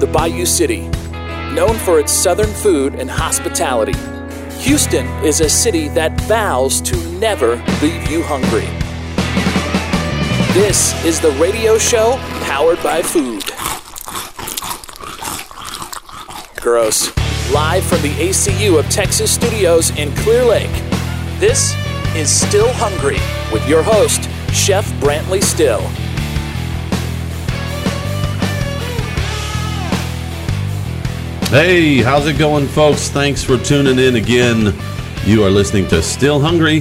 the Bayou City, known for its southern food and hospitality. Houston is a city that vows to never leave you hungry. This is the radio show powered by food. Gross. Live from the ACU of Texas studios in Clear Lake. This is Still Hungry with your host, Chef Brantley Still. Hey, how's it going, folks? Thanks for tuning in again. You are listening to Still Hungry,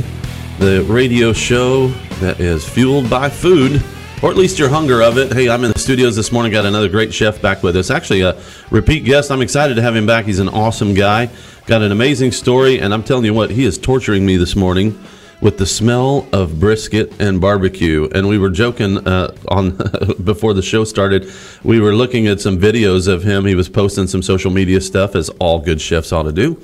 the radio show that is fueled by food, or at least your hunger of it. Hey, I'm in the studios this morning, got another great chef back with us. Actually, a repeat guest. I'm excited to have him back. He's an awesome guy, got an amazing story, and I'm telling you what, he is torturing me this morning with the smell of brisket and barbecue. And we were joking uh, on before the show started. We were looking at some videos of him. He was posting some social media stuff, as all good chefs ought to do.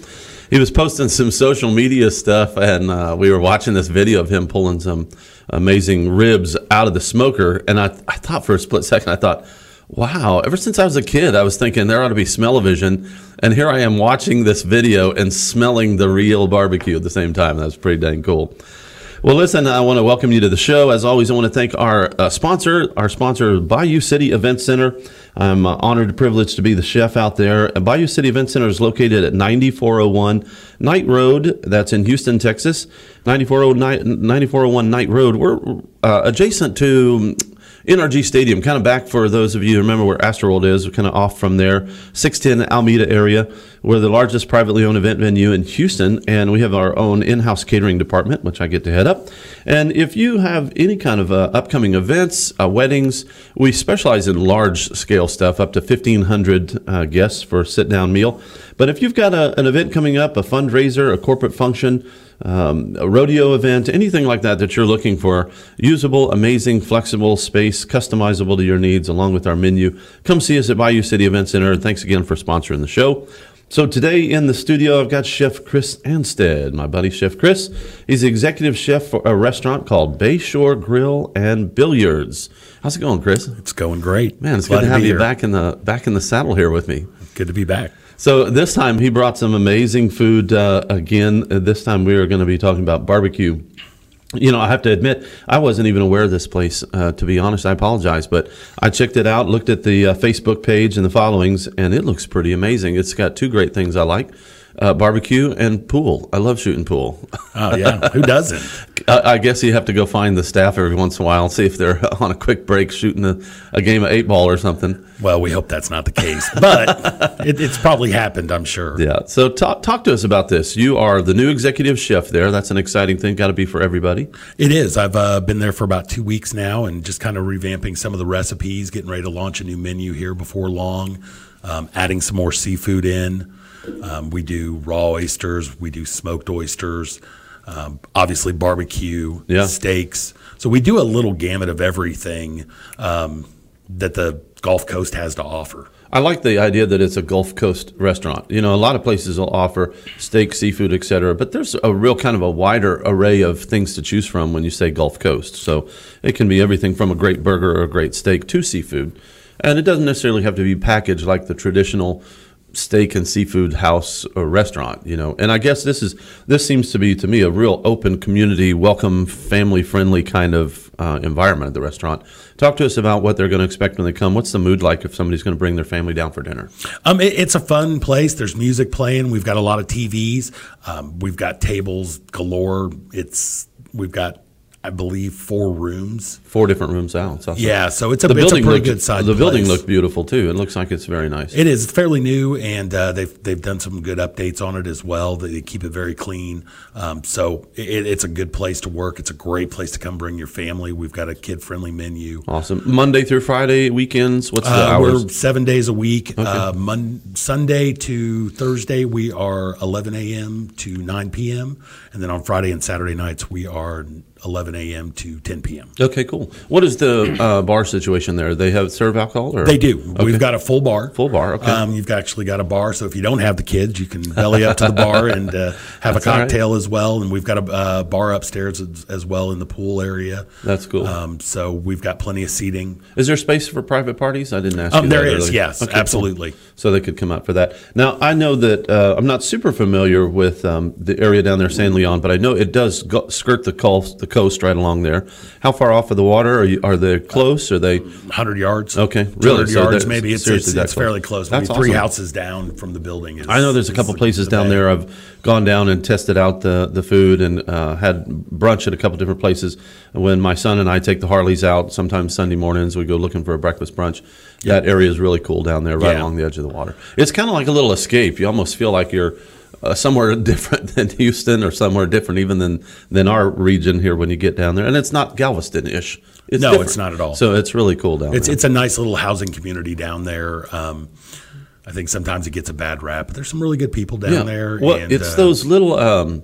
He was posting some social media stuff, and uh, we were watching this video of him pulling some amazing ribs out of the smoker. And I, I thought for a split second, I thought, wow, ever since I was a kid, I was thinking there ought to be smell-o-vision. And here I am watching this video and smelling the real barbecue at the same time. That's pretty dang cool. Well, listen, I want to welcome you to the show. As always, I want to thank our uh, sponsor, our sponsor, Bayou City Event Center. I'm uh, honored and privileged to be the chef out there. Bayou City Event Center is located at 9401 Knight Road. That's in Houston, Texas. 9401, 9401 Knight Road. We're uh, adjacent to NRG Stadium, kind of back for those of you who remember where Astroworld is, kind of off from there, 610 Alameda area. We're the largest privately owned event venue in Houston, and we have our own in house catering department, which I get to head up. And if you have any kind of uh, upcoming events, uh, weddings, we specialize in large scale stuff, up to 1,500 uh, guests for a sit down meal. But if you've got a, an event coming up, a fundraiser, a corporate function, um, a rodeo event, anything like that that you're looking for, usable, amazing, flexible space, customizable to your needs, along with our menu, come see us at Bayou City Event Center. And Thanks again for sponsoring the show. So today in the studio, I've got Chef Chris Anstead, my buddy Chef Chris. He's the executive chef for a restaurant called Bayshore Grill and Billiards. How's it going, Chris? It's going great. Man, it's Glad good to to have you here. back in the back in the saddle here with me. Good to be back. So this time he brought some amazing food uh, again. This time we are going to be talking about barbecue. You know, I have to admit, I wasn't even aware of this place. Uh, to be honest, I apologize, but I checked it out, looked at the uh, Facebook page and the followings, and it looks pretty amazing. It's got two great things I like: uh, barbecue and pool. I love shooting pool. Oh yeah, who doesn't? I I guess you have to go find the staff every once in a while and see if they're on a quick break shooting a, a game of eight ball or something. Well, we hope that's not the case, but it, it's probably happened. I'm sure. Yeah. So talk talk to us about this. You are the new executive chef there. That's an exciting thing. Got to be for everybody. It is. I've uh, been there for about two weeks now, and just kind of revamping some of the recipes, getting ready to launch a new menu here before long, um, adding some more seafood in. Um, we do raw oysters, we do smoked oysters, um, obviously barbecue, Yeah. steaks. So we do a little gamut of everything um, that the Gulf Coast has to offer. I like the idea that it's a Gulf Coast restaurant. You know, a lot of places will offer steak, seafood, etc. But there's a real kind of a wider array of things to choose from when you say Gulf Coast. So it can be everything from a great burger or a great steak to seafood, and it doesn't necessarily have to be packaged like the traditional steak and seafood house or restaurant. You know, and I guess this is this seems to be to me a real open community, welcome, family friendly kind of uh, environment at the restaurant. Talk to us about what they're going to expect when they come. What's the mood like if somebody's going to bring their family down for dinner? Um, it, it's a fun place. There's music playing. We've got a lot of TVs. Um, we've got tables galore. It's we've got, I believe, four rooms. Four different rooms out. So Yeah, so it's a, the it's a building pretty looked, good size. The building place. looked beautiful too. It looks like it's very nice. It is fairly new, and uh, they've they've done some good updates on it as well. They keep it very clean, um, so it, it's a good place to work. It's a great place to come bring your family. We've got a kid friendly menu. awesome. Monday through Friday, weekends. What's the Uh, hours? we're seven days a week. Uh, Mon- Sunday to Thursday, we are 11 a.m. to 9 p.m. And then on Friday and Saturday nights, we are 11 a.m. to 10 p.m. Okay, cool. What is the uh, bar situation there? They have serve alcohol, or They do. We've got a full bar. Full bar, okay. Um, you've actually got a bar, so if you don't have the kids, you can belly up to the bar and uh, have a That's right. cocktail as well. And we've got a uh, bar upstairs as, as well in the pool area. That's cool. Um, so we've got plenty of seating. Is there space for private parties? I didn't ask Um, you. there is, earlier. yes, Okay, cool. absolutely. So they could come out for that. Now I know that uh, I'm not super familiar with um, the area down there, San Leon, but I know it does go, skirt the coast, the coast right along there. How far off of the water are you? Are they close? Are they? 100 yards. Okay, really? 200 So yards, maybe. It's, it's, it's fairly close. Maybe That's three awesome. houses down from the building. Is, I know there's a couple places the down there. I've gone down and tested out the, the food and uh, had brunch at a couple different places. When my son and I take the Harleys out, sometimes Sunday mornings, we go looking for a breakfast brunch. That area is really cool down there, right Yeah. along the edge of the water. It's kind of like a little escape. You almost feel like you're uh, somewhere different than Houston or somewhere different even than, than our region here when you get down there. And it's not Galveston-ish. It's No, different. it's not at all. So it's really cool down It's there. it's a nice little housing community down there. Um, I think sometimes it gets a bad rap, but there's some really good people down there. Well, and, it's uh, those little um,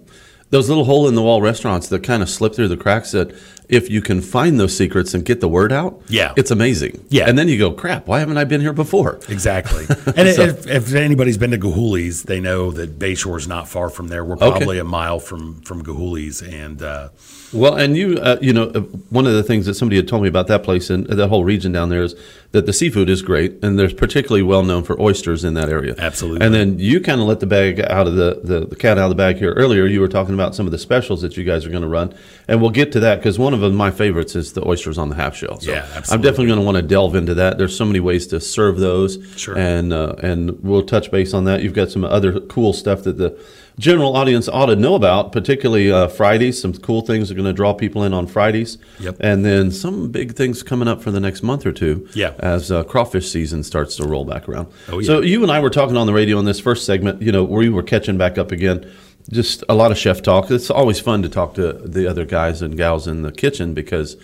those little hole in the wall restaurants that kind of slip through the cracks. That if you can find those secrets and get the word out, Yeah. it's amazing. Yeah. and then you go, crap, why haven't I been here before? Exactly. And if, if anybody's been to Gilhooley's, they know that Bayshore is not far from there. We're probably a mile from from Gilhooley's, and uh, Well, and you, uh, you know, uh, one of the things that somebody had told me about that place and that whole region down there is that the seafood is great, and there's particularly well known for oysters in that area. Absolutely. And then you kind of let the bag out of the, the the cat out of the bag here earlier. You were talking about some of the specials that you guys are going to run, and we'll get to that because one of my favorites, is the oysters on the half shell. So Yeah, I'm definitely going to want to delve into that. There's so many ways to serve those. Sure. And uh, and we'll touch base on that. You've got some other cool stuff that the general audience ought to know about, particularly uh, Fridays. Some cool things are going to draw people in on Fridays. Yep. And then some big things coming up for the next month or two. Yeah. As uh, crawfish season starts to roll back around. Oh, yeah. So you and I were talking on the radio in this first segment. You know, we were catching back up again. Just a lot of chef talk. It's always fun to talk to the other guys and gals in the kitchen because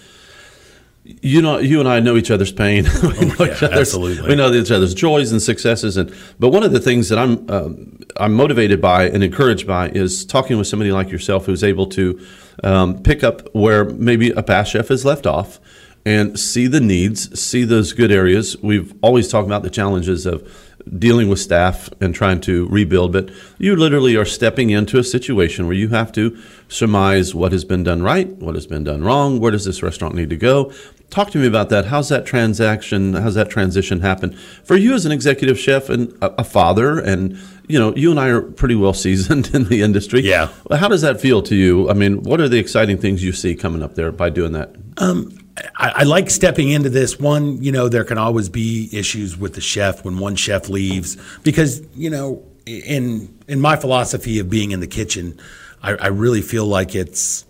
you know, you and I know each other's pain. we know Oh, yeah, each other's, absolutely. We know each other's joys and successes, and but one of the things that I'm um, I'm motivated by and encouraged by is talking with somebody like yourself who's able to um, pick up where maybe a past chef has left off and see the needs, see those good areas. We've always talked about the challenges of dealing with staff and trying to rebuild, but you literally are stepping into a situation where you have to surmise what has been done right, what has been done wrong, where does this restaurant need to go. Talk to me about that. How's that transaction? How's that transition happen for you as an executive chef and a, father? And you know, you and I are pretty well seasoned in the industry. Yeah. How does that feel to you? I mean, what are the exciting things you see coming up there by doing that? Um, I, I like stepping into this. One, you know, there can always be issues with the chef when one chef leaves because you know, in in my philosophy of being in the kitchen, I, I really feel like it's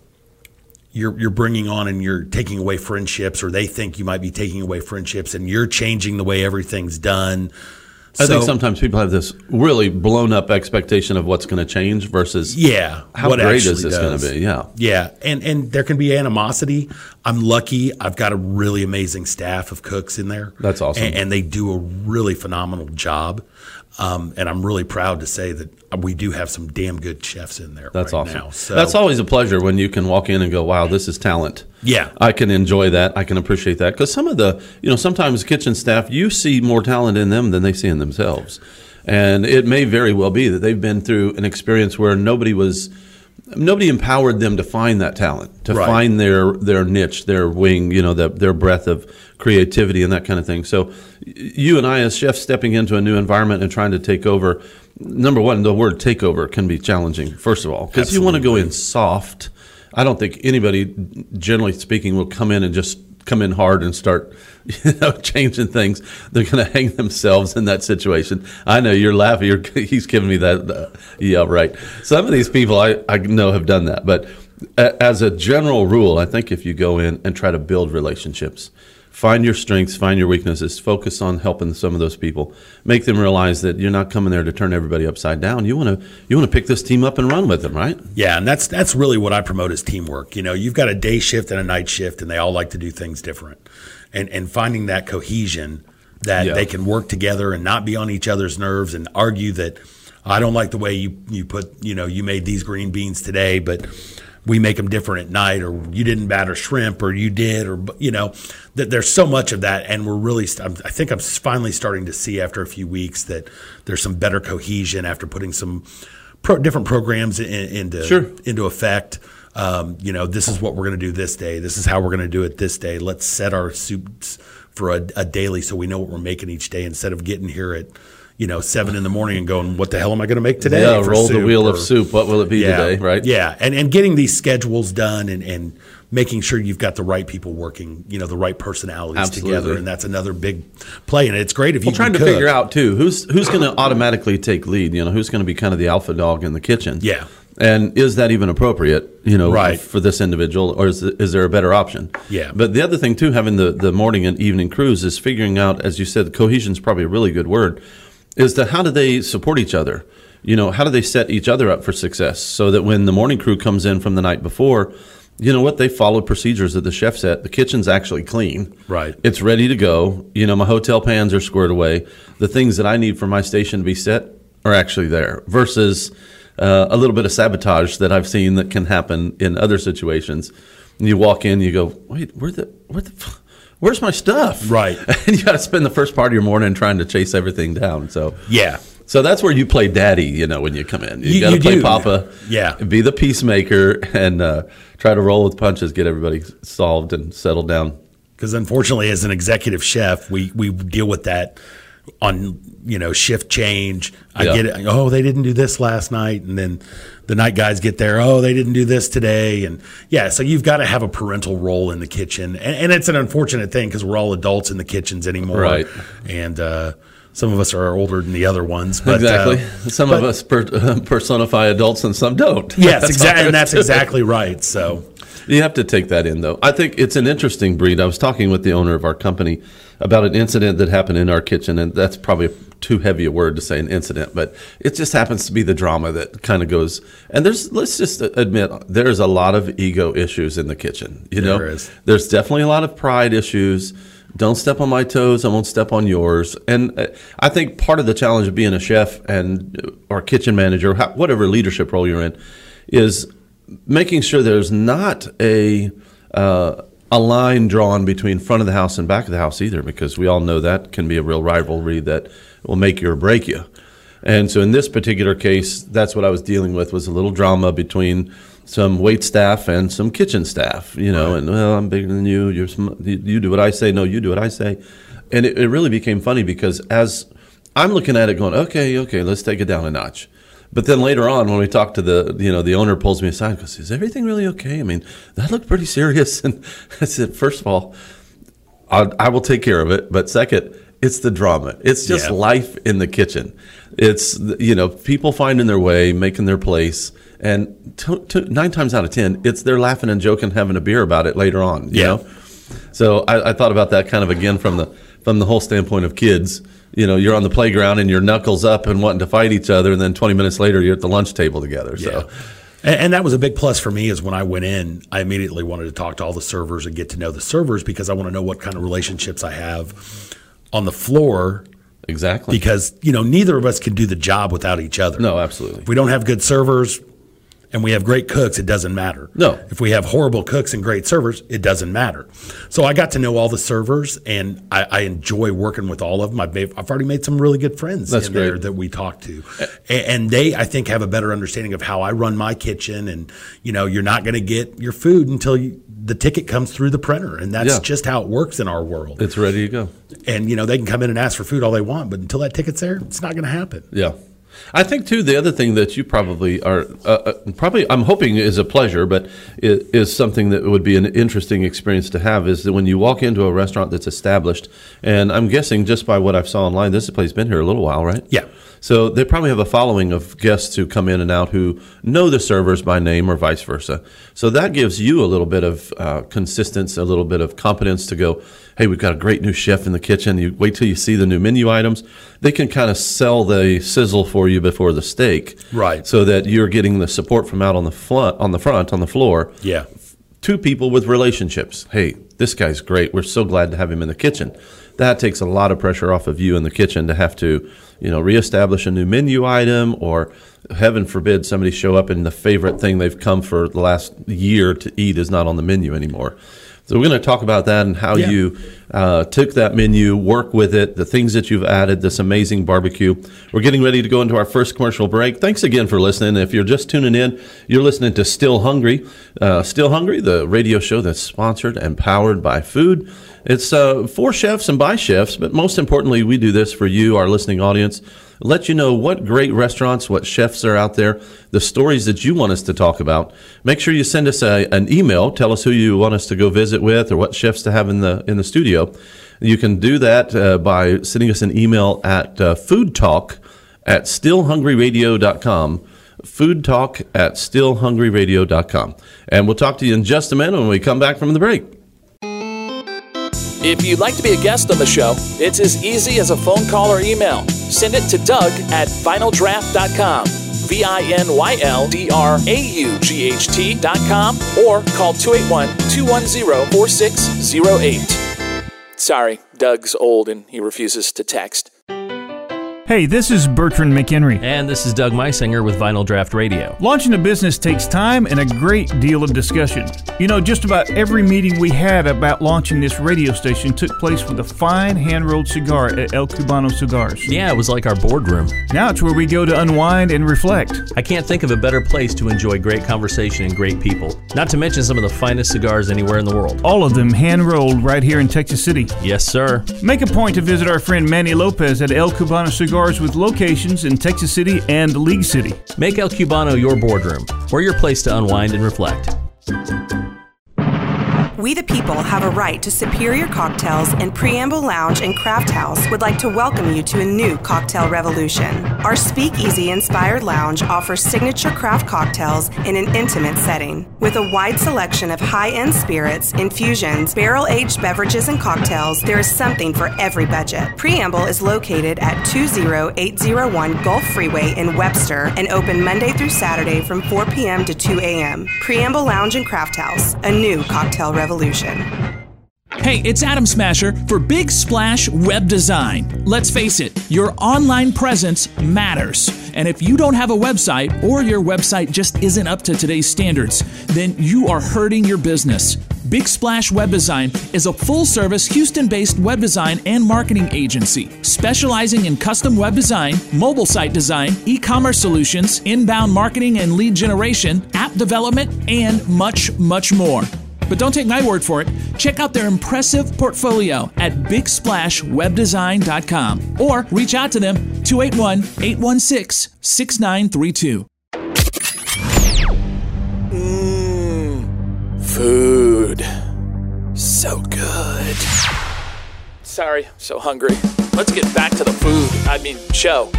you're you're bringing on and you're taking away friendships, or they think you might be taking away friendships, and you're changing the way everything's done. I think sometimes people have this really blown up expectation of what's going to change versus Yeah, how what great is this going to be? Yeah. Yeah, and and there can be animosity. I'm lucky. I've got a really amazing staff of cooks in there. That's awesome. and, and they do a really phenomenal job. Um, and I'm really proud to say that we do have some damn good chefs in there That's right awesome. now. So That's always a pleasure when you can walk in and go, "Wow, this is talent." Yeah. I can enjoy that. I can appreciate that because some of the, you know, sometimes kitchen staff, you see more talent in them than they see in themselves, and it may very well be that they've been through an experience where nobody was, nobody empowered them to find that talent, to Right. find their their niche, their wing, you know, the, their breadth of creativity and that kind of thing. So, you and I, as chefs, stepping into a new environment and trying to take over. Number one, the word takeover can be challenging. First of all, because you want to go in soft. I don't think anybody, generally speaking, will come in and just come in hard and start, you know, changing things. They're going to hang themselves in that situation. I know you're laughing. You're, he's giving me that. Uh, yeah, right. Some of these people I, I know have done that, but as a general rule, I think if you go in and try to build relationships, find your strengths, find your weaknesses, focus on helping some of those people, make them realize that you're not coming there to turn everybody upside down. You want to you want to pick this team up and run with them, right? Yeah, and that's that's really what I promote as teamwork. You know, you've got a day shift and a night shift, and they all like to do things different, and and finding that cohesion that Yeah. they can work together and not be on each other's nerves and argue that I don't like the way you you put you know you made these green beans today, but we make them different at night, or you didn't batter shrimp, or you did, or you know, that there's so much of that, and we're really, I think I'm finally starting to see after a few weeks that there's some better cohesion after putting some pro- different programs in, into Sure. into effect. Um, you know, this is what we're going to do this day. This is how we're going to do it this day. Let's set our soups for a, a daily so we know what we're making each day instead of getting here at you know seven in the morning and going, what the hell am I going to make today? Yeah, roll the wheel Or- of soup. What will it be yeah, today, right? Yeah, and and getting these schedules done and and making sure you've got the right people working, you know, the right personalities Absolutely. together, and that's another big play. And it's great if you Well, trying to cook. figure out too who's who's going to automatically take lead. You know, who's going to be kind of the alpha dog in the kitchen. Yeah. And is that even appropriate? You know, Right. for this individual, or is is there a better option? Yeah. But the other thing too, having the the morning and evening crews is figuring out, as you said, cohesion is probably a really good word. Is that how do they support each other? You know, how do they set each other up for success so that when the morning crew comes in from the night before, you know what they followed procedures that the chef set. The kitchen's actually clean. Right. It's ready to go. You know, my hotel pans are squared away. The things that I need for my station to be set are actually there versus uh, a little bit of sabotage that I've seen that can happen in other situations. And you walk in, you go, wait, where the, where the, where's my stuff? Right. And you got to spend the first part of your morning trying to chase everything down. So, Yeah. so that's where you play daddy, you know, when you come in. You, You- got to play do. papa. Yeah. Be the peacemaker and uh, try to roll with punches, get everybody solved and settled down. because unfortunately, as an executive chef, we we deal with that on you know shift change. I Yeah. get it. Oh, they didn't do this last night, and then the night guys get there. Oh, they didn't do this today, and yeah. So you've got to have a parental role in the kitchen, and, and it's an unfortunate thing because we're all adults in the kitchens anymore, Right. And uh, some of us are older than the other ones, but exactly. uh, some of us per, personify adults and some don't. yes, That's exactly, and that's exactly right. So You have to take that in, though. I think it's an interesting breed. I was talking with the owner of our company about an incident that happened in our kitchen, and that's probably too heavy a word to say an incident, but it just happens to be the drama that kind of goes. And there's, let's just admit, there's a lot of ego issues in the kitchen. You know, There is. there's definitely a lot of pride issues. Don't step on my toes. I won't step on yours. And uh, I think part of the challenge of being a chef and uh, or kitchen manager, whatever leadership role you're in, is making sure there's not a uh, a line drawn between front of the house and back of the house either, because we all know that can be a real rivalry that will make you or break you. And so in this particular case, that's what I was dealing with was a little drama between some wait staff and some kitchen staff, you know, and well, I'm bigger than you. You're sm- you you do what I say. No, you do what I say. And it, it really became funny because as I'm looking at it going, okay, okay, let's take it down a notch. But then later on, when we talked to the, you know, the owner pulls me aside and goes, is everything really okay? I mean, that looked pretty serious. And I said, first of all, I, I will take care of it. But second, it's the drama. It's just Yeah. life in the kitchen. It's you know people finding their way, making their place, and t- t- nine times out of ten, it's they're laughing and joking, having a beer about it later on. You Yeah. know, so I, I thought about that kind of again from the from the whole standpoint of kids. You know, you're on the playground and your knuckles up and wanting to fight each other, and then 20 minutes later, you're at the lunch table together. So. And, and that was a big plus for me is when I went in, I immediately wanted to talk to all the servers and get to know the servers because I want to know what kind of relationships I have on the floor Exactly. because, you know, neither of us can do the job without each other. no, absolutely. If we don't have good servers and we have great cooks, it doesn't matter. No. If we have horrible cooks and great servers, it doesn't matter. So I got to know all the servers and I, I enjoy working with all of them. I've, made, I've already made some really good friends That's in there that we talk to. Eh. A- And they, I think, have a better understanding of how I run my kitchen. And, you know, you're not going to get your food until you, the ticket comes through the printer. And that's Yeah. just how it works in our world. It's ready to go. And, you know, they can come in and ask for food all they want, but until that ticket's there, it's not going to happen. Yeah. I think too the other thing that you probably are uh, uh, probably I'm hoping is a pleasure, but is, is something that would be an interesting experience to have is that when you walk into a restaurant that's established, and I'm guessing just by what I've saw online, this place been here a little while, right? Yeah. So they probably have a following of guests who come in and out who know the servers by name or vice versa. So that gives you a little bit of uh, consistency, a little bit of competence to go, hey, we've got a great new chef in the kitchen. You wait till you see the new menu items. They can kind of sell the sizzle for you before the steak, Right. So that you're getting the support from out on the front, on the front, on the floor Yeah. two people with relationships. Hey, this guy's great. We're so glad to have him in the kitchen. that takes a lot of pressure off of you in the kitchen to have to, you know, reestablish a new menu item or heaven forbid somebody show up and the favorite thing they've come for the last year to eat is not on the menu anymore. So we're going to talk about that and how Yeah. you uh, took that menu, work with it, the things that you've added, this amazing barbecue. We're getting ready to go into our first commercial break. Thanks again for listening. If you're just tuning in, you're listening to Still Hungry. Uh, Still Hungry, the radio show that's sponsored and powered by food. It's uh, for chefs and by chefs, but most importantly, we do this for you, our listening audience let you know what great restaurants, what chefs are out there, the stories that you want us to talk about. Make sure you send us a, an email. Tell us who you want us to go visit with or what chefs to have in the in the studio. You can do that uh, by sending us an email at uh, foodtalk at stillhungryradio.com. Food talk at stillhungryradio.com. And we'll talk to you in just a minute when we come back from the break. If you'd like to be a guest on the show, it's as easy as a phone call or email. Send it to Doug at vinyldraught.com, V I N Y L D R A U G H T.com, or call 281 210 4608. Sorry, Doug's old and he refuses to text. Hey, this is Bertrand McHenry. And this is Doug Meisinger with Vinyl Draught Radio. Launching a business takes time and a great deal of discussion. You know, just about every meeting we had about launching this radio station took place with a fine hand rolled cigar at El Cubano Cigars. Yeah, it was like our boardroom. Now it's where we go to unwind and reflect. I can't think of a better place to enjoy great conversation and great people. Not to mention some of the finest cigars anywhere in the world. All of them hand rolled right here in Texas City. Yes, sir. Make a point to visit our friend Manny Lopez at El Cubano Cigars with locations in Texas City and League City. Make El Cubano your boardroom or your place to unwind and reflect. We the People have a right to superior cocktails, and Preamble Lounge and Craft House would like to welcome you to a new cocktail revolution. Our speakeasy inspired lounge offers signature craft cocktails in an intimate setting. With a wide selection of high end spirits, infusions, barrel aged beverages, and cocktails, there is something for every budget. Preamble is located at 20801 Gulf Freeway in Webster and open Monday through Saturday from 4 p.m. to 2 a.m. Preamble Lounge and Craft House, a new cocktail revolution. Hey, it's Adam Smasher for Big Splash Web Design. Let's face it, your online presence matters. And if you don't have a website or your website just isn't up to today's standards, then you are hurting your business. Big Splash Web Design is a full service Houston based web design and marketing agency specializing in custom web design, mobile site design, e commerce solutions, inbound marketing and lead generation, app development, and much, much more. But don't take my word for it. Check out their impressive portfolio at bigsplashwebdesign.com or reach out to them 281 816 6932. Mmm, food. So good. Sorry, so hungry. Let's get back to the food. I mean, show.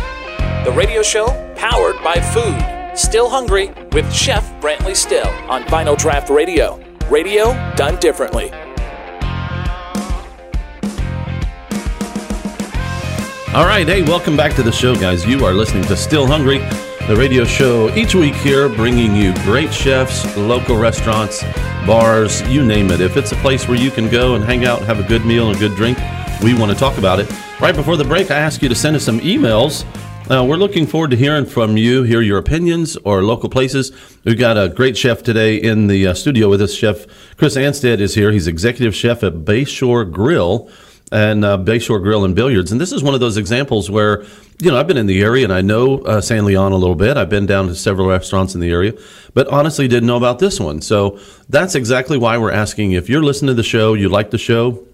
The radio show powered by food. Still hungry with Chef Brantley Still on Vinyl Draught Radio. Radio done differently. All right, hey, welcome back to the show, guys. You are listening to Still Hungry, the radio show each week here, bringing you great chefs, local restaurants, bars, you name it. If it's a place where you can go and hang out, have a good meal and a good drink, we want to talk about it. Right before the break, I asked you to send us some emails. Uh, we're looking forward to hearing from you, hear your opinions or local places. We've got a great chef today in the uh, studio with us. Chef Chris Anstead is here. He's executive chef at Bayshore Grill and uh, Bayshore Grill and Billiards. And this is one of those examples where, you know, I've been in the area and I know uh, San Leon a little bit. I've been down to several restaurants in the area, but honestly didn't know about this one. So that's exactly why we're asking if you're listening to the show, you like the show,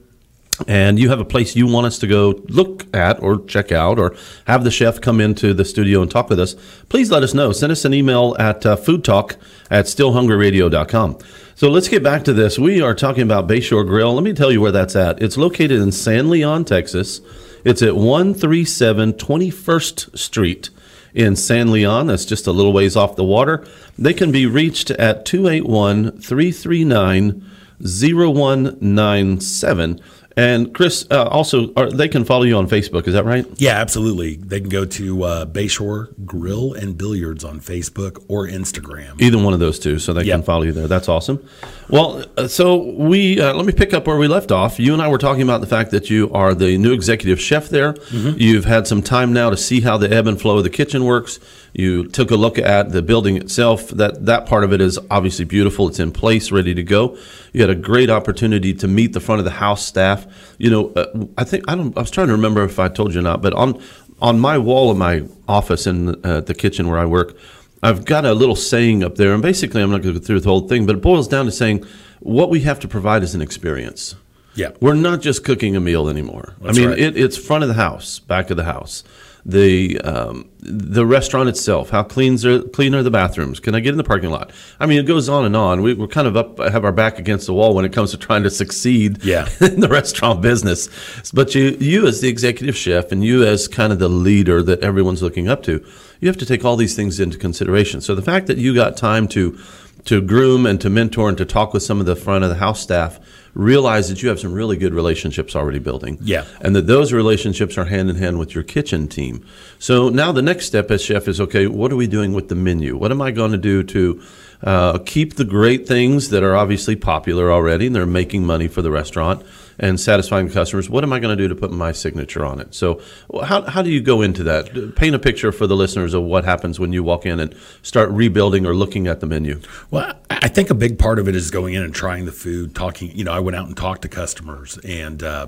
and you have a place you want us to go look at or check out or have the chef come into the studio and talk with us, please let us know. Send us an email at uh, foodtalk at stillhungryradio.com. So let's get back to this. We are talking about Bayshore Grill. Let me tell you where that's at. It's located in San Leon, Texas. It's at 137 21st Street in San Leon. That's just a little ways off the water. They can be reached at 281 339 0197 And Chris, uh, also, are, they can follow you on Facebook. Is that right? Yeah, absolutely. They can go to uh, Bayshore Grill and Billiards on Facebook or Instagram. Either one of those two, so they Yep. can follow you there. That's awesome. Well, uh, so we uh, let me pick up where we left off. You and I were talking about the fact that you are the new executive chef there. You've had some time now to see how the ebb and flow of the kitchen works. You took a look at the building itself. That that part of it is obviously beautiful. It's in place, ready to go. You had a great opportunity to meet the front of the house staff. You know, uh, I think I don't. I was trying to remember if I told you or not, but on on my wall of my office in uh, the kitchen where I work. I've got a little saying up there, and basically, I'm not going to go through the whole thing, but it boils down to saying what we have to provide is an experience. Yeah. We're not just cooking a meal anymore. That's I mean, right. it, it's front of the house, back of the house. The um, the restaurant itself, how cleans are, clean are the bathrooms? Can I get in the parking lot? I mean, it goes on and on. We, we're kind of up, have our back against the wall when it comes to trying to succeed Yeah. in the restaurant business. But you, you as the executive chef, and you as kind of the leader that everyone's looking up to, you have to take all these things into consideration. So the fact that you got time to to groom and to mentor and to talk with some of the front of the house staff, realize that you have some really good relationships already building. Yeah. And that those relationships are hand in hand with your kitchen team. So now the next step as chef is okay, what are we doing with the menu? What am I going to do to uh, keep the great things that are obviously popular already and they're making money for the restaurant and satisfying customers? What am I going to do to put my signature on it? So, how, how do you go into that? Paint a picture for the listeners of what happens when you walk in and start rebuilding or looking at the menu. Well, I think a big part of it is going in and trying the food, talking. You know, I went out and talked to customers, and uh,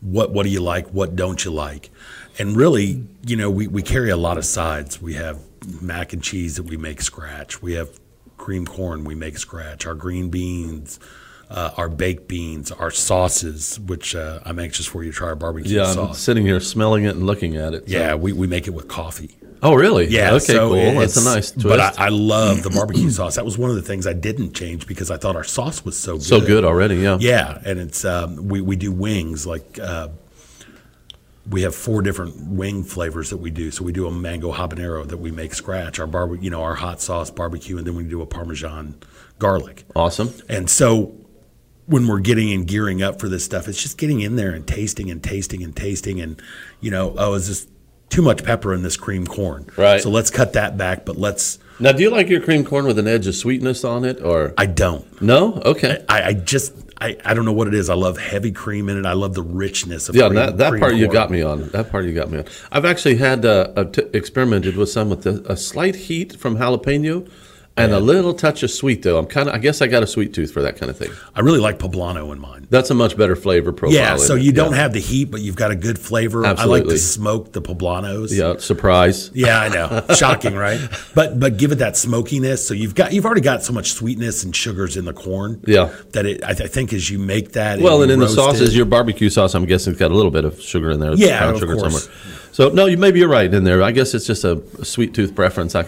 what what do you like? What don't you like? And really, you know, we, we carry a lot of sides. We have mac and cheese that we make scratch. We have cream corn we make scratch. Our green beans. Uh, our baked beans, our sauces, which uh, I'm anxious for you to try our barbecue sauce. Yeah, I'm sitting here smelling it and looking at it. so- Yeah, we, we make it with coffee. Oh, really? Yeah. Okay, so cool. That's a nice twist. But I, I love the barbecue sauce. That was one of the things I didn't change because I thought our sauce was so good. so good already, yeah. Yeah, and it's um, we we do wings like. Uh, we have four different wing flavors that we do. So we do a mango habanero that we make scratch, our barbecue, you know, our hot sauce barbecue, and then we do a parmesan garlic. Awesome. And so when we're getting and gearing up for this stuff, it's just getting in there and tasting and tasting and tasting and you know, oh, is this too much pepper in this cream corn? Right. So let's cut that back, but let's Now, do you like your cream corn with an edge of sweetness on it, or I don't. no? Okay. I, I just I, I don't know what it is. I love heavy cream in it. I love the richness of Yeah, cream, that, that cream part you got me on. That part you got me on. I've actually had uh, uh, t- experimented with some with the, a slight heat from jalapeno and a little touch of sweet though. I'm kind of. I guess I got a sweet tooth for that kind of thing. I really like poblano in mine. That's a much better flavor profile. Yeah, so you don't Yeah. have the heat, but you've got a good flavor. Absolutely. I like to smoke the poblanos. Yeah, surprise. Yeah, I know. Shocking, right? But but give it that smokiness. So you've got you've already got so much sweetness and sugars in the corn. Yeah. That it I, th- I think as you make that. Well, and you in the sauces, it- your barbecue sauce, I'm guessing, it's got a little bit of sugar in there. Yeah, of sugar course. So no, you maybe you're right in there. I guess it's just a, a sweet tooth preference. I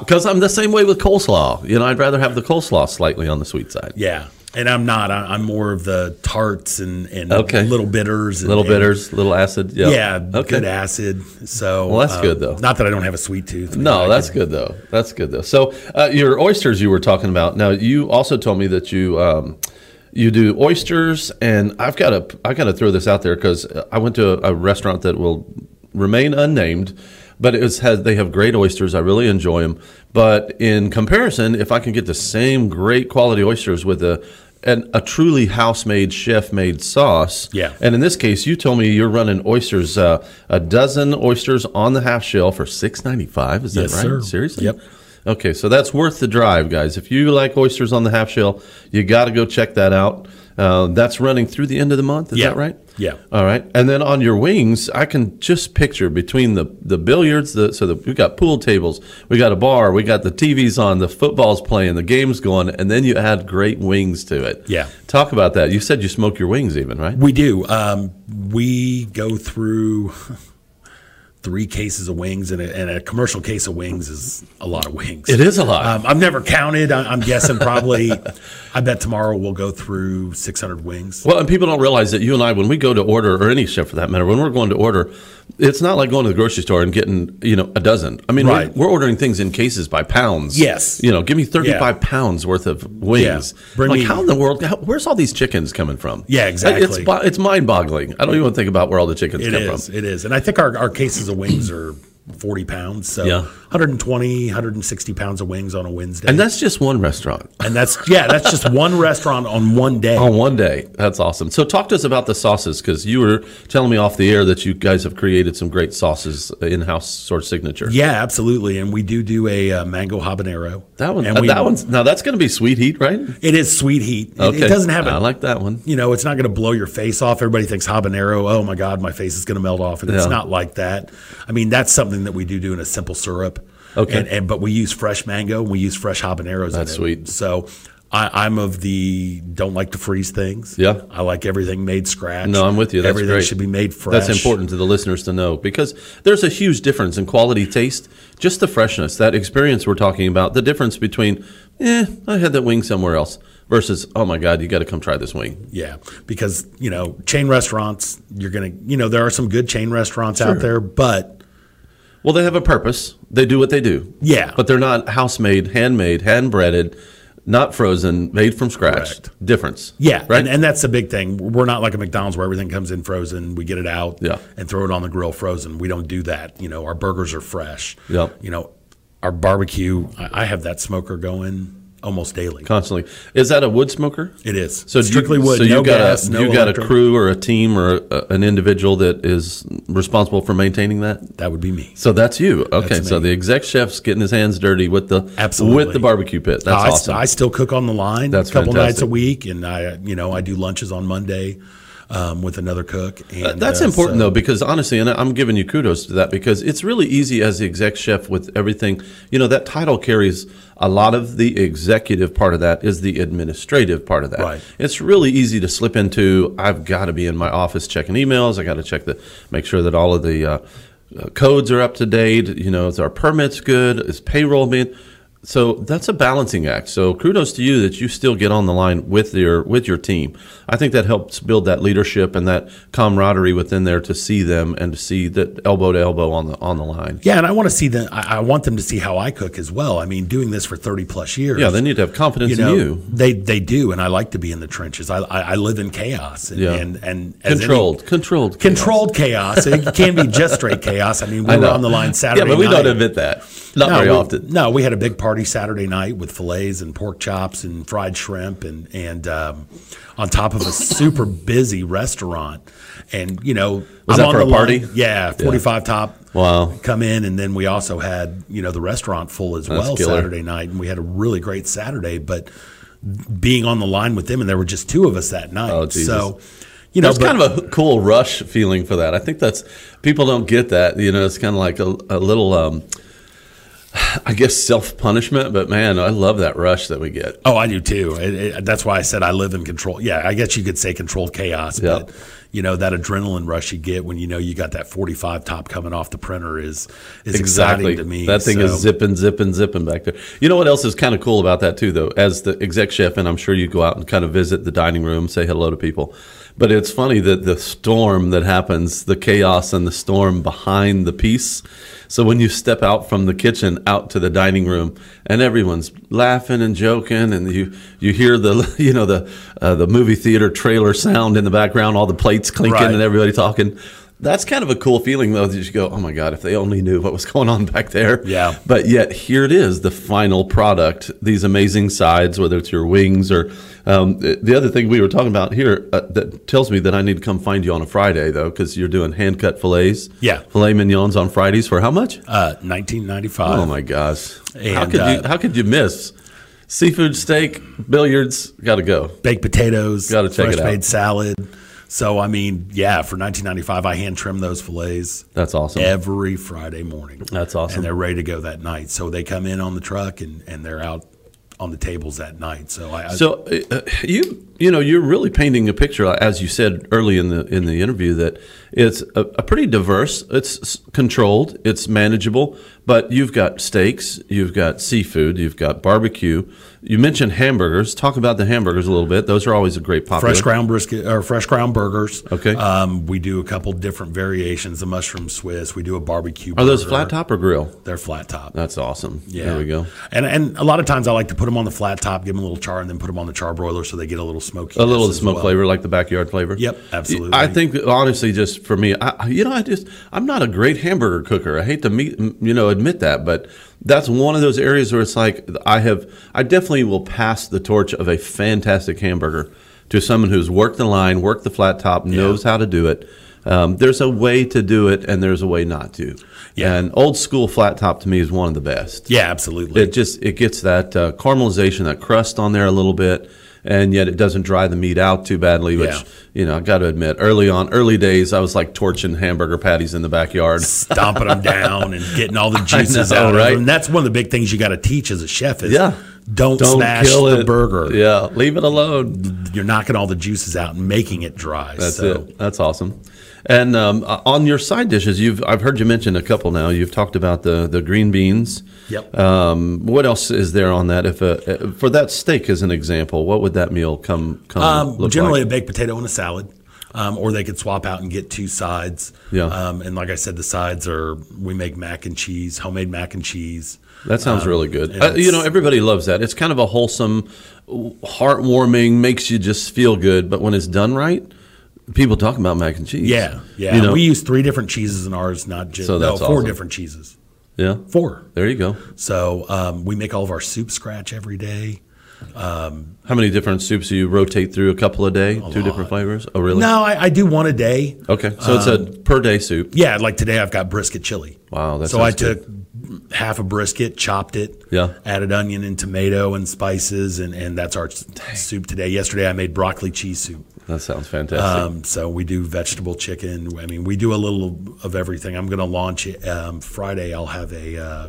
because I'm the same way with coleslaw. You know, I'd rather have the coleslaw slightly on the sweet side. yeah. And I'm not. I, I'm more of the tarts and and Okay. little bitters, and, Little and- bitters, little acid. Yeah. Yeah, Okay. good acid. So Well, that's um, good, though. Not that I don't have a sweet tooth. No, that's good though. That's good though. So uh, your oysters you were talking about. Now you also told me that you um, you do oysters, and I've got to I got to throw this out there because I went to a, a restaurant that will remain unnamed, but it's has they have great oysters. I really enjoy them. But in comparison, if I can get the same great quality oysters with a an, a truly house-made, chef-made sauce, Yeah. and in this case, you told me you're running oysters, uh, a dozen oysters on the half shell for six ninety five. Is that Yes, right? sir. Seriously? Yep. Okay, so that's worth the drive, guys. If you like oysters on the half shell, you got to go check that out. Uh, that's running through the end of the month. Is Yeah. that right? Yeah. All right. And then on your wings, I can just picture between the the billiards, the so the, we got pool tables, we got a bar, we got the TVs on, the football's playing, the game's going, and then you add great wings to it. Yeah. Talk about that. You said you smoke your wings, even right? We do. Um, we go through three cases of wings, and a, and a commercial case of wings is a lot of wings. It is a lot. Um, I've never counted. I, I'm guessing probably. I bet tomorrow we'll go through 600 wings. Well, and people don't realize that you and I, when we go to order, or any chef for that matter, when we're going to order, it's not like going to the grocery store and getting you know a dozen. I mean, Right. we're, we're ordering things in cases by pounds. Yes. you know, give me thirty five Yeah. pounds worth of wings. Yeah. Bring like me- how in the world? How, where's all these chickens coming from? Yeah, exactly. It's it's mind boggling. I don't even think about where all the chickens It come is. from. It is. And I think our, our cases of wings are 40 pounds. So Yeah. 120, 160 pounds of wings on a Wednesday. And that's just one restaurant. and that's yeah, that's just one restaurant on one day. On one day. That's awesome. So, talk to us about the sauces because you were telling me off the air that you guys have created some great sauces in house sort of signature. Yeah, absolutely. And we do do a uh, mango habanero. That one. And uh, we, that one's now. That's going to be sweet heat, right? It is sweet heat. It- Okay. It doesn't have I like that one. you know, it's not going to blow your face off. Everybody thinks habanero. Oh my God, my face is going to melt off, and it's not like that. I mean, that's something that we do do in a simple syrup. Okay. and, and but we use fresh mango. and We use fresh habaneros. That's in it. sweet. So. I, I'm of the don't like to freeze things. Yeah. I like everything made scratch. No, I'm with you. That's everything great. should be made fresh. That's important to the listeners to know because there's a huge difference in quality taste, just the freshness, that experience we're talking about, the difference between, eh, I had that wing somewhere else versus, oh my God, you got to come try this wing. Yeah, because you know, chain restaurants, you're gonna, you know, there are some good chain restaurants out there, but Well, they have a purpose. They do what they do. Yeah. But they're not house made, handmade, hand breaded, not frozen, made from scratch. Correct. Difference. yeah, Right. and, and that's the big thing. We're not like a McDonald's where everything comes in frozen. We get it out, Yeah. and throw it on the grill frozen. We don't do that. You know, our burgers are fresh. Yep. You know, our barbecue. I, I have that smoker going almost daily. Constantly. Is that a wood smoker? It is So strictly you, wood. So no you got gas. a no you got a crew or a team or a, an individual that is responsible for maintaining that. That would be me. So that's you. Okay, That's so the exec chef's getting his hands dirty with the Absolutely. with the barbecue pit. That's I, awesome. I still cook on the line. That's a couple fantastic. nights a week, and I, you know, I do lunches on Monday um, with another cook. And That's uh, important so- though, because honestly, and I'm giving you kudos to that because it's really easy as the exec chef with everything. You know, that title carries a lot of the executive part of that is the administrative part of that. Right. It's really easy to slip into. I've got to be in my office checking emails. I got to check the, make sure that all of the uh, uh, codes are up to date. You know, is our permits good? Is payroll being? So that's a balancing act. So kudos to you that you still get on the line with your with your team. I think that helps build that leadership and that camaraderie within there to see them and to see that elbow to elbow on the on the line. Yeah, and I want to see them. I, I want them to see how I cook as well. I mean, doing this for thirty plus years. Yeah, they need to have confidence you know, in you. They they do, and I like to be in the trenches. I I, I live in chaos. And, Yeah. and and as any- Controlled, controlled, chaos. controlled chaos. It can be just straight chaos. I mean, we I were on the line Saturday. Yeah, but we night. don't admit that. Not no, very we, often. No, we had a big party Saturday night with fillets and pork chops and fried shrimp and and um, on top of a super busy restaurant. And you know, Was I'm that on for the a party? line- Yeah, forty five top. Wow. Come in, and then we also had you know the restaurant full as That's well killer. Saturday night, and we had a really great Saturday. But being on the line with them, and there were just two of us that night. Oh, so. You know, it's kind of a cool rush feeling for that. I think that's people don't get that. You know, it's kind of like a, a little, um, I guess, self punishment. But man, I love that rush that we get. Oh, I do too. It, it, that's why I said I live in control. Yeah, I guess you could say controlled chaos. Yeah. But you know that adrenaline rush you get when you know you got that forty-five top coming off the printer is is exciting to me. That thing So- is zipping, zipping, zipping back there. You know what else is kind of cool about that too, though? As the exec chef, and I'm sure you go out and kind of visit the dining room, say hello to people. But it's funny that the storm that happens, the chaos and the storm behind the piece. So when you step out from the kitchen out to the dining room, and everyone's laughing and joking, and you you hear the you know the uh, the movie theater trailer sound in the background, all the plates clinking Right. and everybody talking. That's kind of a cool feeling, though. That you go, oh my god, if they only knew what was going on back there. Yeah. But yet here it is, the final product. These amazing sides, whether it's your wings or um, the the other thing we were talking about here uh, that tells me that I need to come find you on a Friday though, because you're doing hand cut fillets. Yeah. Filet mignons on Fridays for how much? uh, 1995. oh my gosh! how And, could you? uh, How could you miss? Seafood, steak, billiards, got to go. baked potatoes, Gotta check fresh it out. made salad. So I mean, yeah, for 1995, I hand trim those fillets That's awesome. every Friday morning. That's awesome. and they're ready to go that night. So they come in on the truck and and they're out on the tables that night. So I, I So uh, you you know you're really painting a picture, as you said early in the in the interview, that it's a, a pretty diverse, it's controlled, it's manageable, But you've got steaks, you've got seafood, you've got barbecue. You mentioned hamburgers. Talk about the hamburgers a little bit. Those are always a great popular. fresh ground brisket or fresh ground burgers. Okay. Um, we do a couple different variations. The mushroom Swiss. We do a barbecue. Are those flat top or grill? They're flat top. That's awesome. Yeah. There we go. And and a lot of times I like to put them on the flat top, give them a little char, and then put them on the char broiler so they get a little smoky. A little smoke flavor, like the backyard flavor. Yep, absolutely. I think honestly, just for me, I, you know, I just I'm not a great hamburger cooker. I hate to meet, you know, admit that, but that's one of those areas where it's like I have, I definitely will pass the torch of a fantastic hamburger to someone who's worked the line, worked the flat top, knows how to do it. Um, there's a way to do it, and there's a way not to. Yeah. And old school flat top to me is one of the best. Yeah, absolutely. It just it gets that uh, caramelization, that crust on there a little bit, and yet it doesn't dry the meat out too badly. Which Yeah. you know, I got to admit, early on, early days, I was like torching hamburger patties in the backyard. stomping them down and getting all the juices know, out right? of them. That's one of the big things you got to teach as a chef is Yeah. don't, Don't smash kill the it. burger. Yeah, leave it alone. You're knocking all the juices out and making it dry. That's so. it. That's awesome. And um, on your side dishes, you've I've heard you mention a couple now. You've talked about the the green beans. Yep. Um, what else is there on that? If a, for that steak as an example, what would that meal come come Um, look generally, like? a baked potato and a salad. Um, or they could swap out and get two sides. Yeah. Um, and like I said, the sides are we make mac and cheese, homemade mac and cheese. That sounds Um, really good. Uh, you know, everybody loves that. It's kind of a wholesome, heartwarming, makes you just feel good. But when it's done right, people talk about mac and cheese. Yeah, yeah. You know, we use three different cheeses in ours, not just So no, four awesome. different cheeses. yeah. Four. There you go. So um, we make all of our soup scratch every day. How many different soups do you rotate through? A couple a day, two different flavors. Oh, really? No, I, I do one a day. Okay, so it's a per day soup. Yeah, like today I've got brisket chili. Wow, that so I sounds good. took half a brisket, chopped it, Yeah. added onion and tomato and spices, and, and that's our s- soup today. Yesterday I made broccoli cheese soup. That sounds fantastic. Um, so we do vegetable chicken. I mean, we do a little of everything. I'm going to launch it um, Friday. I'll have a uh,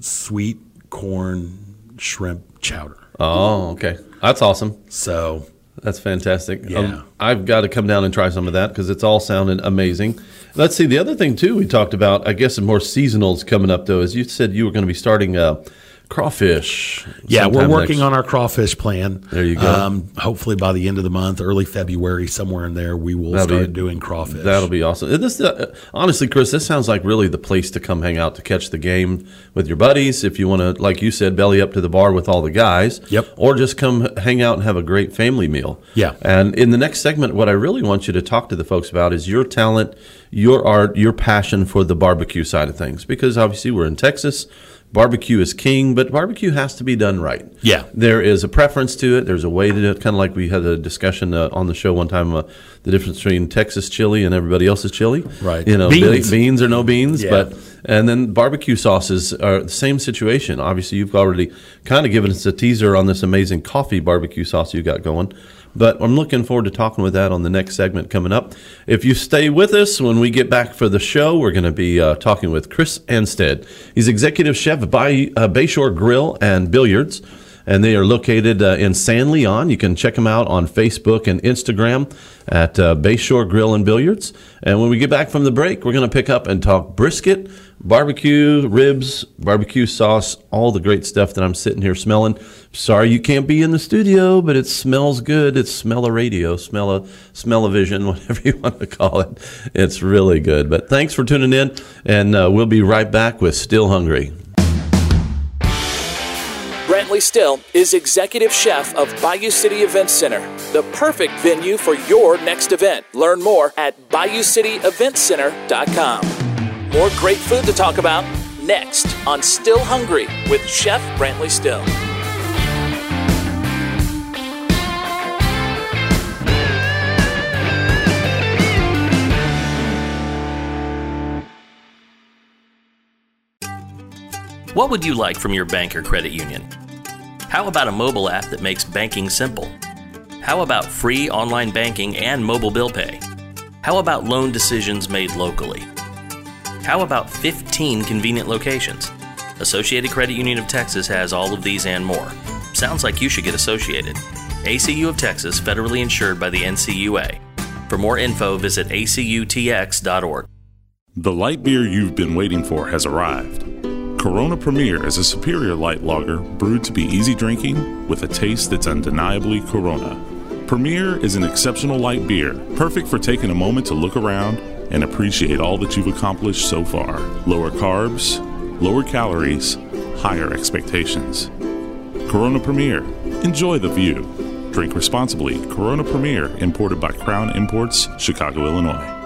sweet corn shrimp chowder. oh, okay. That's awesome. So That's fantastic. Um, Yeah. I've got to come down and try some of that because it's all sounding amazing. Let's see. The other thing too we talked about, I guess, some more seasonals coming up though, is you said you were going to be starting uh, crawfish. Yeah, we're working next- on our crawfish plan. There you go. Um, hopefully by the end of the month, early February, somewhere in there, we will That'll be- start doing crawfish. That'll be awesome. This, uh, honestly, Chris, this sounds like really the place to come hang out to catch the game with your buddies. If you want to, like you said, belly up to the bar with all the guys. Yep. Or just come hang out and have a great family meal. Yeah. And in the next segment, what I really want you to talk to the folks about is your talent, your art, your passion for the barbecue side of things. Because obviously we're in Texas. Barbecue is king, but barbecue has to be done right. Yeah. There is a preference to it. There's a way to do it. Kind of like we had a discussion uh, on the show one time, uh, the difference between Texas chili and everybody else's chili. Right. You know, Beans. be- beans or no beans. Yeah. But and then barbecue sauces are the same situation. Obviously, you've already kind of given us a teaser on this amazing coffee barbecue sauce you got going. But I'm looking forward to talking with that on the next segment coming up. If you stay with us when we get back for the show, we're going to be uh, talking with Chris Anstead. He's executive chef at Bay, uh, Bayshore Grill and Billiards, and they are located uh, in San Leon. You can check them out on Facebook and Instagram at uh, Bayshore Grill and Billiards. And when we get back from the break, we're going to pick up and talk brisket, barbecue, ribs, barbecue sauce, all the great stuff that I'm sitting here smelling. Sorry you can't be in the studio, but it smells good. It's smell a radio, smell a smell a vision, whatever you want to call it. It's really good. But thanks for tuning in, and uh, we'll be right back with Still Hungry. Brantley Still is executive chef of Bayou City Event Center, the perfect venue for your next event. Learn more at BayouCityEventCenter.com. More great food to talk about next on Still Hungry with Chef Brantley Still. What would you like from your bank or credit union? How about a mobile app that makes banking simple? How about free online banking and mobile bill pay? How about loan decisions made locally? How about 15 convenient locations? Associated Credit Union of Texas has all of these and more. Sounds like you should get associated. ACU of Texas, federally insured by the NCUA. For more info, visit acutx.org. The light beer you've been waiting for has arrived. Corona Premier is a superior light lager brewed to be easy drinking with a taste that's undeniably Corona. Premier is an exceptional light beer, perfect for taking a moment to look around and appreciate all that you've accomplished so far. Lower carbs, lower calories, higher expectations. Corona Premier. Enjoy the view. Drink responsibly. Corona Premier, imported by Crown Imports, Chicago, Illinois.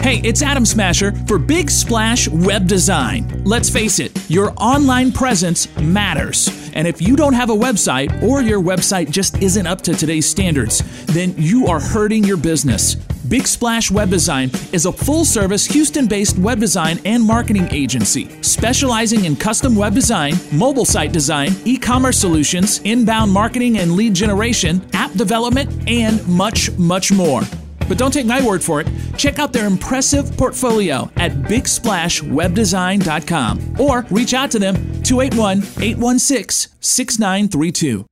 Hey, it's Adam Smasher for Big Splash Web Design. Let's face it, your online presence matters. And if you don't have a website or your website just isn't up to today's standards, then you are hurting your business. Big Splash Web Design is a full service Houston based web design and marketing agency specializing in custom web design, mobile site design, e commerce solutions, inbound marketing and lead generation, app development, and much, much more. But don't take my word for it. Check out their impressive portfolio at bigsplashwebdesign.com or reach out to them 281 816 6932.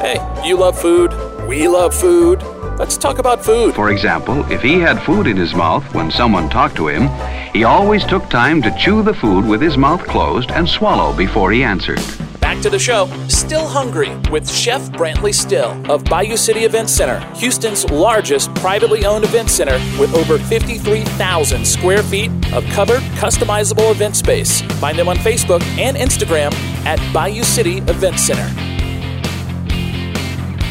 Hey, you love food. We love food. Let's talk about food. For example, if he had food in his mouth when someone talked to him, he always took time to chew the food with his mouth closed and swallow before he answered. Back to the show. Still Hungry with Chef Brantley Still of Bayou City Event Center, Houston's largest privately owned event center with over 53,000 square feet of covered, customizable event space. Find them on Facebook and Instagram at Bayou City Event Center.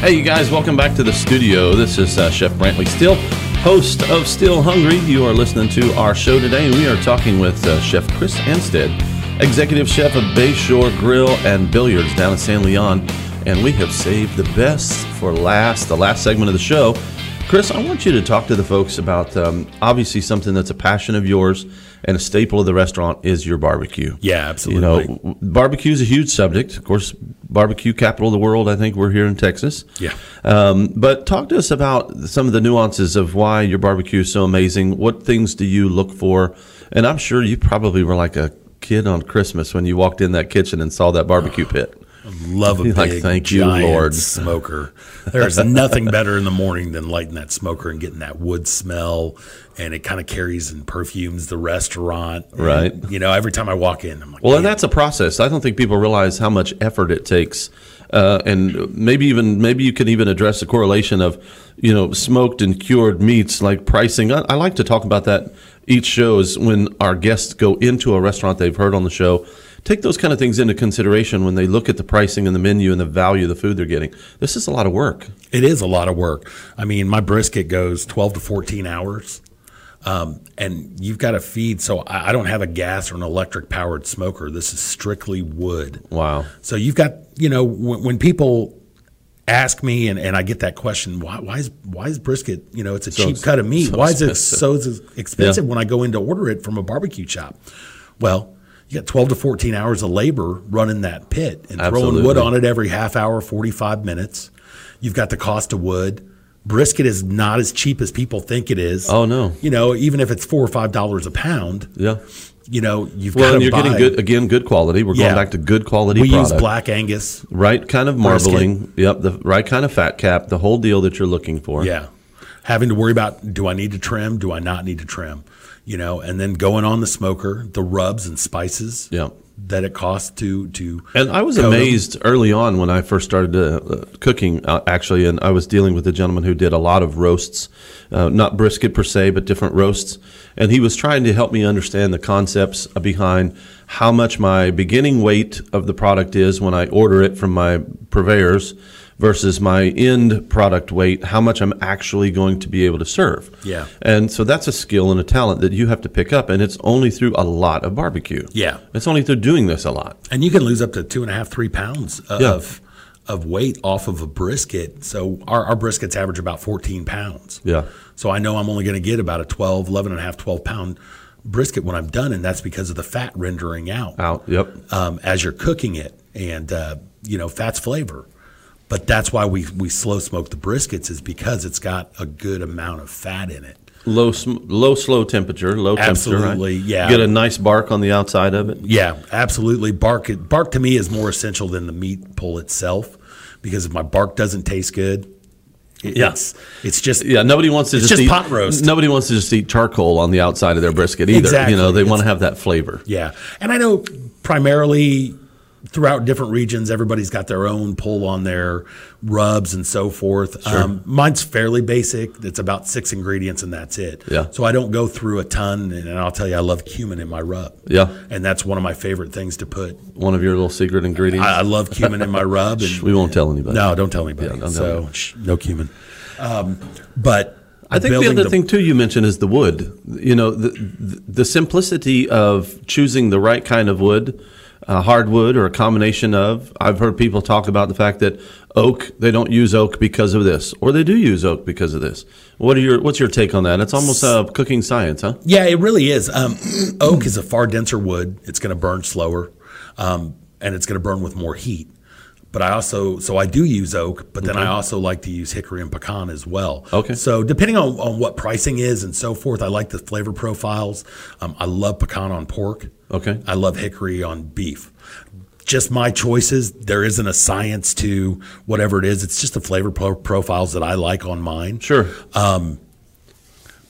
Hey, you guys, welcome back to the studio. This is uh, Chef Brantley Still, host of Still Hungry. You are listening to our show today, and we are talking with uh, Chef Chris Anstead, executive chef of Bayshore Grill and Billiards down in San Leon. And we have saved the best for last, the last segment of the show. Chris, I want you to talk to the folks about um, obviously something that's a passion of yours and a staple of the restaurant is your barbecue. Yeah, absolutely. You know, barbecue is a huge subject. Of course, barbecue capital of the world. I think we're here in Texas. Yeah. Um, but talk to us about some of the nuances of why your barbecue is so amazing. What things do you look for? And I'm sure you probably were like a kid on Christmas when you walked in that kitchen and saw that barbecue pit. Love a big, like, "Thank you, giant Lord." smoker. There's nothing better in the morning than lighting that smoker and getting that wood smell, and it kind of carries and perfumes the restaurant. And, Right. you know, every time I walk in, I'm like, Well, and that's a process. I don't think people realize how much effort it takes, uh, and maybe even maybe you can even address the correlation of, you know, smoked and cured meats like pricing. I, I like to talk about that each show is when our guests go into a restaurant they've heard on the show. Take those kind of things into consideration when they look at the pricing and the menu and the value of the food they're getting. This is a lot of work. It is a lot of work. I mean, my brisket goes 12 to 14 hours. Um, and you've got to feed. So I, I don't have a gas or an electric powered smoker. This is strictly wood. Wow. So you've got, you know, when, when people ask me and, and I get that question, why, why is why is brisket, you know, it's a So cheap cut of meat. so why is it so expensive Yeah. when I go in to order it from a barbecue shop? Well, you got 12 to 14 hours of labor running that pit and throwing wood on it every half hour, 45 minutes. You've got the cost of wood. Brisket is not as cheap as people think it is. Oh, no. You know, even if it's four or five dollars a pound, Yeah. you know, you've Well, got you're buy. getting good again, good quality. We're Yeah. going back to good quality We product. use black Angus. right kind of Brisket. marbling. Yep, the right kind of fat cap, the whole deal that you're looking for. Yeah. Having to worry about do I need to trim? Do I not need to trim? You know, and then going on the smoker, the rubs and spices Yeah. that it costs to to And I was amazed early on when I first started uh, uh, cooking, uh, actually, and I was dealing with a gentleman who did a lot of roasts, uh, not brisket per se, but different roasts. And he was trying to help me understand the concepts behind how much my beginning weight of the product is when I order it from my purveyors versus my end product weight, how much I'm actually going to be able to serve. Yeah. And so that's a skill and a talent that you have to pick up, and it's only through a lot of barbecue. Yeah. It's only through doing this a lot. and you can lose up to two and a half, three pounds of Yeah. of weight off of a brisket. So our, our briskets average about 14 pounds. Yeah. So I know I'm only going to get about a 12, 11 and a half, 12 pound brisket when I'm done. And that's because of the fat rendering out. Out. Yep. um, as you're cooking it, and uh, you know fat's flavor. But that's why we we slow smoke the briskets is because it's got a good amount of fat in it. low sm- low slow temperature low temperature Absolutely, right? yeah. get a nice bark on the outside of it Yeah, absolutely. Bark bark to me is more essential than the meat pull itself because if my bark doesn't taste good, It- Yeah. It's, it's just Yeah, nobody wants to just, just eat, pot roast. Nobody wants to just eat charcoal on the outside of their brisket either. Exactly. You know, they want to have that flavor. Yeah, and I know primarily throughout different regions, everybody's got their own pull on their rubs and so forth. Um, mine's fairly basic. It's about six ingredients and that's it. Yeah. So I don't go through a ton, and I'll tell you, I love cumin in my rub. Yeah. And that's one of my favorite things to put. One of your little secret ingredients. I, I love cumin in my rub. And, we won't tell anybody. No, don't tell anybody. Yeah, don't tell so anybody. shh, no cumin. Um, but I think the other thing too you mentioned is the wood. You know, the, the, the simplicity of choosing the right kind of wood, uh, hardwood or a combination of. I've heard people talk about the fact that oak they don't use oak because of this, or they do use oak because of this. What are your What's your take on that? It's almost a cooking science, huh? Yeah, it really is. Um, oak is a far denser wood. It's going to burn slower, um, and it's going to burn with more heat. But I also, so I do use oak, but then I also like to use hickory and pecan as well. Okay. So depending on, on what pricing is and so forth, I like the flavor profiles. Um, I love pecan on pork. Okay. I love hickory on beef. Just my choices. There isn't a science to whatever it is. It's just the flavor pro- profiles that I like on mine Sure. Um,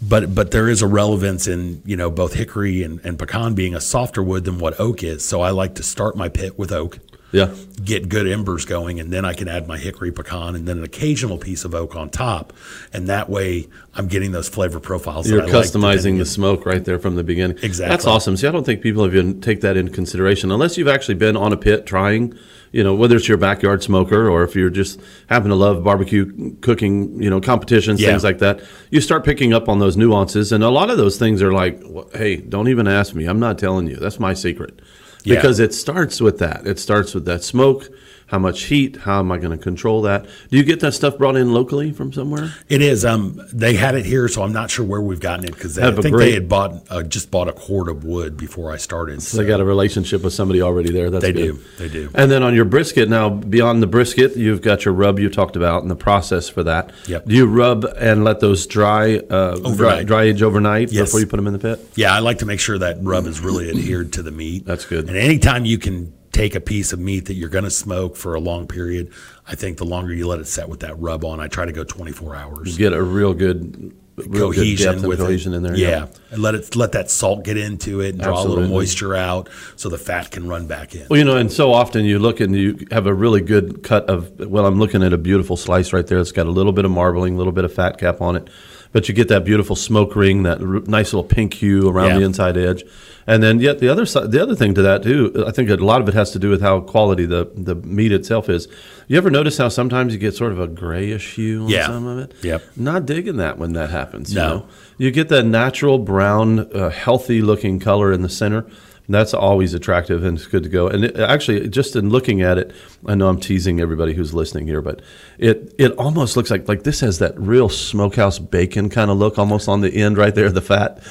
but but there is a relevance in you know both hickory and, and pecan being a softer wood than what oak is. So I like to start my pit with oak, yeah. get good embers going, and then I can add my hickory pecan and then an occasional piece of oak on top, and that way I'm getting those flavor profiles. You're that I like customizing the smoke right there from the beginning. Exactly. That's awesome. See, I don't think people have even take that into consideration unless you've actually been on a pit trying. You know, whether it's your backyard smoker or if you're just happen to love barbecue cooking, you know, competitions, Yeah. things like that. You start picking up on those nuances, and a lot of those things are like, "Hey, don't even ask me. I'm not telling you. That's my secret." Yeah. Because it starts with that. It starts with that smoke. How much heat? How am I going to control that? Do you get that stuff brought in locally from somewhere? It is. Um, they had it here, so I'm not sure where we've gotten it because I think great- they had bought uh, just bought a quart of wood before I started. So they got a relationship with somebody already there. That's They good. do. They do. And then on your brisket, now beyond the brisket, you've got your rub you talked about and the process for that. Yep. Do you rub and let those dry, uh, dry, Overnight. dry age overnight Yes. before you put them in the pit? Yeah, I like to make sure that rub is really adhered to the meat. That's good. And anytime you can take a piece of meat that you're going to smoke for a long period, I think the longer you let it set with that rub on, I try to go 24 hours. You Get a real good, real good cohesion with cohesion it. in there. Yeah. and let it let that salt get into it and draw a little moisture out so the fat can run back in. Well, you know, and so often you look and you have a really good cut of. Well, I'm looking at a beautiful slice right there. It's got a little bit of marbling, a little bit of fat cap on it, but you get that beautiful smoke ring, that r- nice little pink hue around Yeah. the inside edge, and then yet the other side, the other thing to that too. I think a lot of it has to do with how quality the the meat itself is. You ever notice how sometimes you get sort of a grayish hue on Yeah. some of it? Yep. Not digging that when that happens. you No. know? You get that natural brown, uh, healthy looking color in the center. That's always attractive and it's good to go. And it, actually, just in looking at it, I know I'm teasing everybody who's listening here, but it it almost looks like like this has that real smokehouse bacon kind of look almost on the end right there, the fat.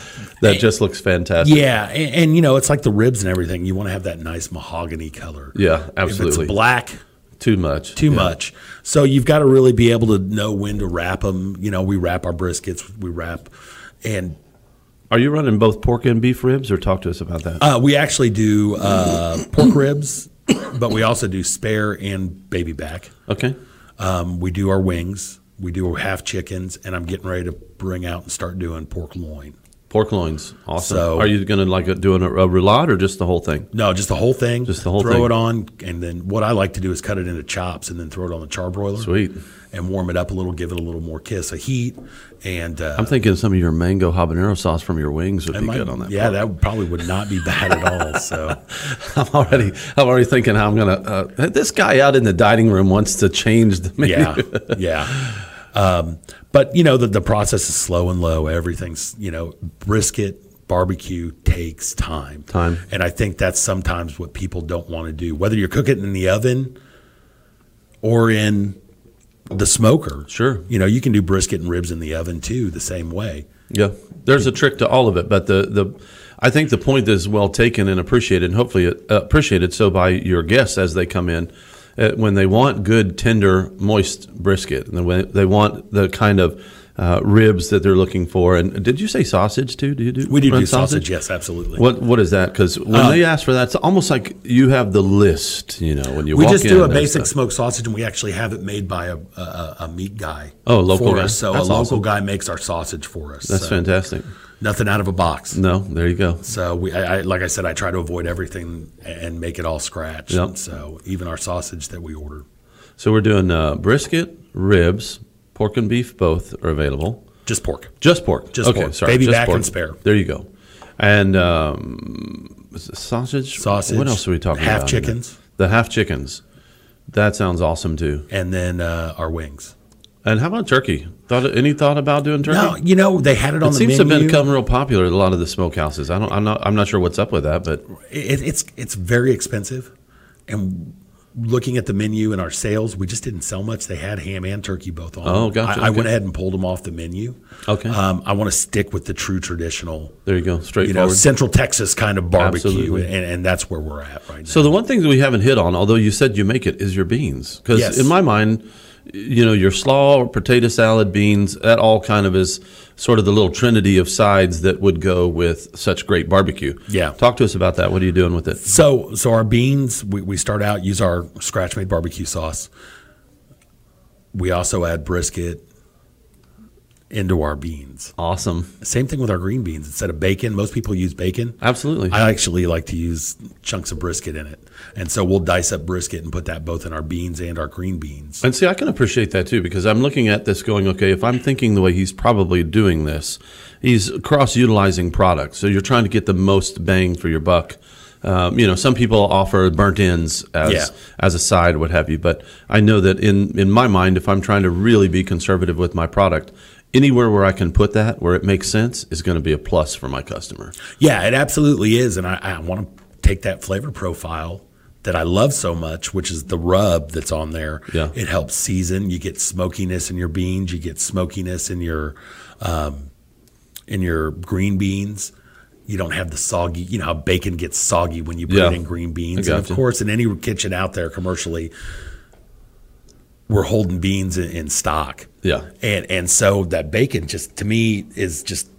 That just looks fantastic. Yeah, and, and you know it's like the ribs and everything. You want to have that nice mahogany color. Yeah, If absolutely. it's black, Too much. too Yeah. much. So you've got to really be able to know when to wrap them. You know, we wrap our briskets, we wrap, and Are you running both pork and beef ribs, or talk to us about that? uh, we actually do uh, pork ribs, but we also do spare and baby back. okay. Um, we do our wings. We do half chickens, and I'm getting ready to bring out and start doing pork loin. Pork loins, awesome. So- Are you going to like doing a, a roulade or just the whole thing? No, just the whole thing. Just the whole throw thing. it on, and then what I like to do is cut it into chops, and then throw it on the charbroiler. Sweet. And warm it up a little, give it a little more kiss of heat, and uh, I'm thinking some of your mango habanero sauce from your wings would be might- good on that. Yeah, pork. that probably would not be bad at all. So I'm already, I'm already thinking how I'm gonna. Uh, this guy out in the dining room wants to change the menu. yeah, yeah. Um, but you know the the process is slow and low. Everything's you know brisket barbecue takes time. Time. and I think that's sometimes what people don't want to do. Whether you're cooking in the oven or in the smoker, Sure. You know you can do brisket and ribs in the oven too, the same way. Yeah, there's a trick to all of it, but the the I think the point is well taken and appreciated, and hopefully uh, appreciated so by your guests as they come in. Uh, when they want good, tender, moist brisket, and when they want the kind of uh, ribs that they're looking for. And did you say sausage too? Do you do We do do sausage. Yes, absolutely. What what is that? Because when Uh, they ask for that, it's almost like you have the list. You know, when you we just do a basic smoked sausage, and we actually have it made by a, a, a meat guy. Oh, local guy. us. So That's a local awesome. guy makes our sausage for us. That's So fantastic. Nothing out of a box. No, there you go. So we, I, I, like I said, I try to avoid everything and make it all scratch. Yep. So even our sausage that we order, So we're doing uh, brisket, ribs, pork and beef, both are available. just pork. Just pork. Just okay, pork. Sorry, Baby just back pork. and spare. There you go. And um, sausage. Sausage, What else are we talking half about? Half chickens. The half chickens. That sounds awesome too. And then uh, our wings. And how about turkey? Thought any thought about doing turkey? No, you know they had it on it the seems menu. to have become real popular at a lot of the smokehouses. I don't. I'm not. I'm not sure what's up with that, but it, it's it's very expensive, and looking at the menu and our sales, we just didn't sell much. They had ham and turkey both on. Oh, gotcha, I, I went ahead and pulled them off the menu. Okay. Um, I want to stick with the true traditional, there you go. you know. Central Texas kind of barbecue, and, and that's where we're at right now. So the one thing that we haven't hit on, although you said you make it, is your beans. Because Yes. in my mind, you know, your slaw, or potato salad, beans, that all kind of is sort of the little trinity of sides that would go with such great barbecue. Yeah. Talk to us about that. What are you doing with it? So, so our beans, we, we start out use our scratch made barbecue sauce. We also add brisket into our beans. Awesome. Same thing with our green beans. Instead of bacon, most people use bacon. Absolutely. I actually like to use chunks of brisket in it, and so we'll dice up brisket and put that both in our beans and our green beans. And see, I can appreciate that too because I'm looking at this going, okay, if I'm thinking the way he's probably doing this, he's cross utilizing products. So you're trying to get the most bang for your buck. Um, you know, some people offer burnt ends as Yeah. as a side, what have you. But I know that in in my mind, if I'm trying to really be conservative with my product, anywhere where I can put that where it makes sense is going to be a plus for my customer. Yeah, it absolutely is, and I, I want to take that flavor profile that I love so much, which is the rub that's on there. Yeah. it helps season. You get smokiness in your beans. You get smokiness in your um, in your green beans. You don't have the soggy. You know how bacon gets soggy when you put Yeah. it in green beans. And of gotcha. course, in any kitchen out there commercially, we're holding beans in, in stock. Yeah. and and so that bacon just to me is just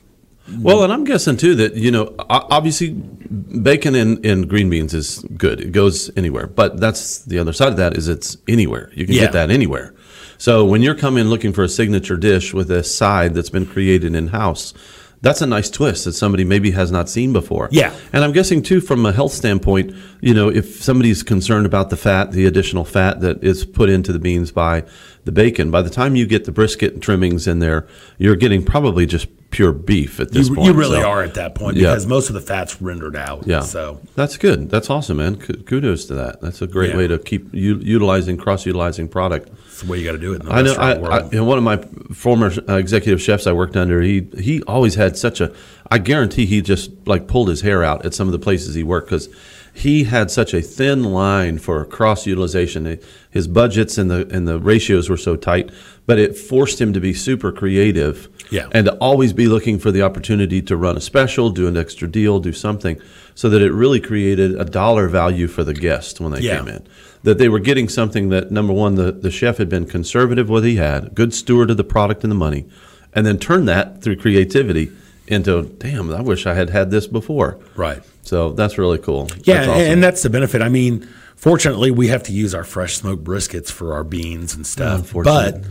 Well, and I'm guessing too that you know, obviously, bacon in, in green beans is good. It goes anywhere. But that's the other side of that is it's anywhere. You can Yeah. get that anywhere. So when you're coming looking for a signature dish with a side that's been created in house, that's a nice twist that somebody maybe has not seen before. Yeah. And I'm guessing too, from a health standpoint, you know, if somebody's concerned about the fat, the additional fat that is put into the beans by the bacon, by the time you get the brisket and trimmings in there, you're getting probably just pure beef at this you, point. you really So, are at that point Yeah. because most of the fat's rendered out. Yeah. So that's good. That's awesome, man. Kudos to that. That's a great Yeah. way to keep u- utilizing, cross utilizing product. it's the way you got to do it. In the I know. I, I, world. you know, one of my former uh, executive chefs I worked under, he he always had such a. I guarantee he just like pulled his hair out at some of the places he worked because he had such a thin line for cross utilization. His budgets and the and the ratios were so tight, but it forced him to be super creative. Yeah. And to always be looking for the opportunity to run a special, do an extra deal, do something, so that it really created a dollar value for the guest when they Yeah. came in that they were getting something that number one the, the chef had been conservative with what he had good steward of the product and the money and then turn that through creativity into damn i wish i had had this before right. so that's really cool Yeah, That's and- awesome. and that's the benefit. I mean, fortunately, we have to use our fresh smoked briskets for our beans and stuff. But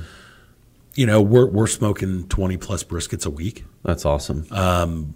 you know, we're we're smoking twenty plus briskets a week. that's awesome um,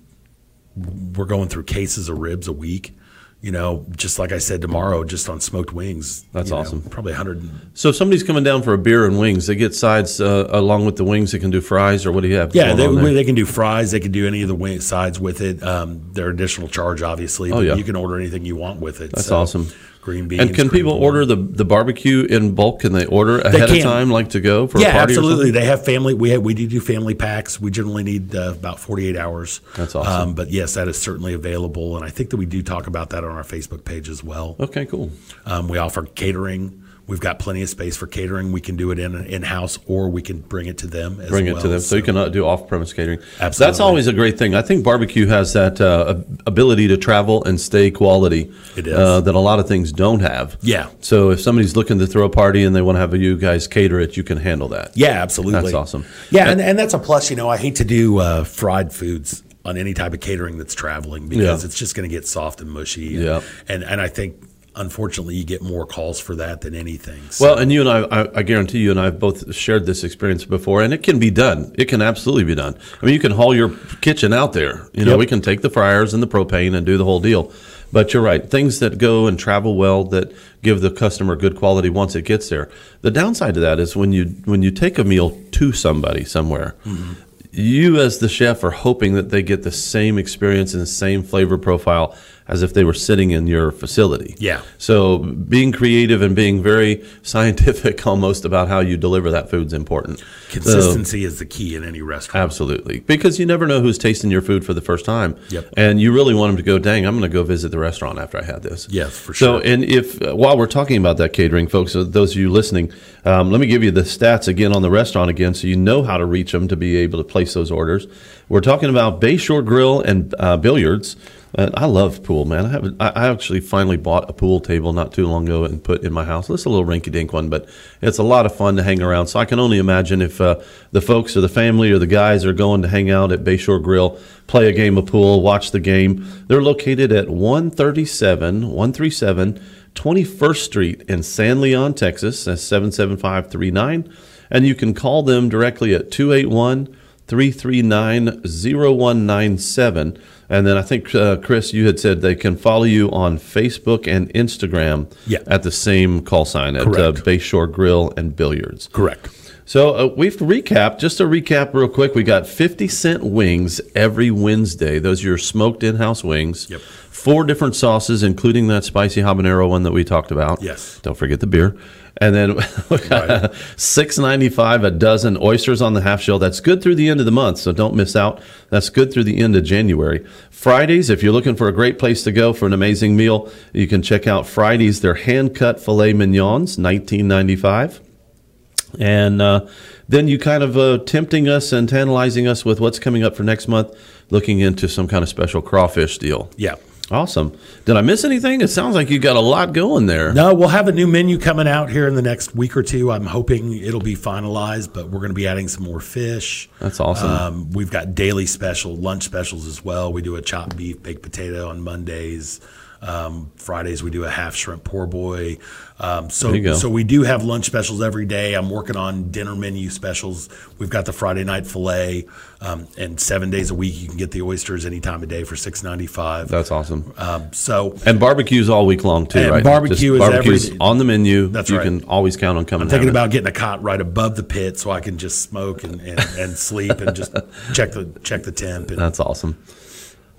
We're going through cases of ribs a week. You know, just like I said tomorrow, just on smoked wings. That's you know, awesome. probably hundred. so if somebody's coming down for a beer and wings they get sides uh, along with the wings they can do fries or what do you have Yeah, they, they can do fries. They can do any of the wing sides with it. Um, they're additional charge, obviously. Oh, but yeah. you can order anything you want with it. That's So, awesome. Green beans. and can people corn. order the, the barbecue in bulk can they order ahead of time like to go for yeah, a party or absolutely. something? They have family. We have, we do do family packs. We generally need uh, about forty eight hours. That's awesome. Um, but yes, that is certainly available, and I think that we do talk about that on our Facebook page as well. okay cool Um, we offer catering. We've got plenty of space for catering. We can do it in in house, or we can bring it to them. As bring well. it to them. So, you can uh, do off-premise catering. Absolutely. That's always a great thing. I think barbecue has that uh, ability to travel and stay quality. It is. Uh, that a lot of things don't have. Yeah. So if somebody's looking to throw a party and they want to have you guys cater it, you can handle that. Yeah, absolutely. That's awesome. Yeah, and, and that's a plus. You know, I hate to do uh, fried foods on any type of catering that's traveling because Yeah. it's just going to get soft and mushy. And, Yeah. and and I think unfortunately you get more calls for that than anything. So, Well, and you and I, I, I guarantee you and I have both shared this experience before, and it can be done. It can absolutely be done. I mean, you can haul your kitchen out there. You know, Yep. we can take the fryers and the propane and do the whole deal. But you're right. Things that go and travel well that give the customer good quality once it gets there. The downside to that is when you when you take a meal to somebody somewhere, mm-hmm. you as the chef are hoping that they get the same experience and the same flavor profile as if they were sitting in your facility. Yeah. So being creative and being very scientific almost about how you deliver that food is important. So- consistency is the key in any restaurant. Absolutely, because you never know who's tasting your food for the first time. Yep. And you really want them to go, dang, I'm going to go visit the restaurant after I had this. Yes, for sure. So, and if uh, while we're talking about that catering, folks, uh, those of you listening, um, let me give you the stats again on the restaurant again, so you know how to reach them to be able to place those orders. We're talking about Bayshore Grill and uh, Billiards. I love pool, man. I have I I actually finally bought a pool table not too long ago and put in my house. It's a little rinky-dink one, but it's a lot of fun to hang around. So I can only imagine if uh, the folks or the family or the guys are going to hang out at Bayshore Grill, play a game of pool, watch the game. They're located at 137 137 21st Street in San Leon, Texas. That's 77539. And you can call them directly at 281 339 0197. And then I think, uh, Chris, you had said they can follow you on Facebook and Instagram Yeah. at the same call sign at uh. Bayshore Grill and Billiards. Correct. So uh, we've recapped, just to recap real quick, we got 50 cent wings every Wednesday. Those are your smoked in house wings. Yep. Four different sauces, including that spicy habanero one that we talked about. Yes. Don't forget the beer. And then six ninety five a dozen oysters on the half shell. That's good through the end of the month, so don't miss out. That's good through the end of January. Fridays, if you're looking for a great place to go for an amazing meal, you can check out Fridays. They're hand cut filet mignons, nineteen ninety five. And uh, then you kind of uh, tempting us and tantalizing us with what's coming up for next month, looking into some kind of special crawfish deal. Yeah. Awesome. Did I miss anything? It sounds like you got a lot going there. No, we'll have a new menu coming out here in the next week or two. I'm hoping it'll be finalized, but we're going to be adding some more fish. That's awesome. Um, we've got daily special, lunch specials as well. We do a chopped beef, baked potato on Mondays. Um, Fridays we do a half shrimp poor boy. Um, so There you go. so we do have lunch specials every day. I'm working on dinner menu specials. We've got the Friday night fillet, um, and seven days a week you can get the oysters any time of day for six ninety five. That's awesome. Um, so And barbecue's all week long too, And right? barbecue is barbecue's every- on the menu. That's you right. can always count on coming. I'm thinking having it. about getting a cot right above the pit so I can just smoke and, and, and sleep and just check the check the temp. And, That's awesome.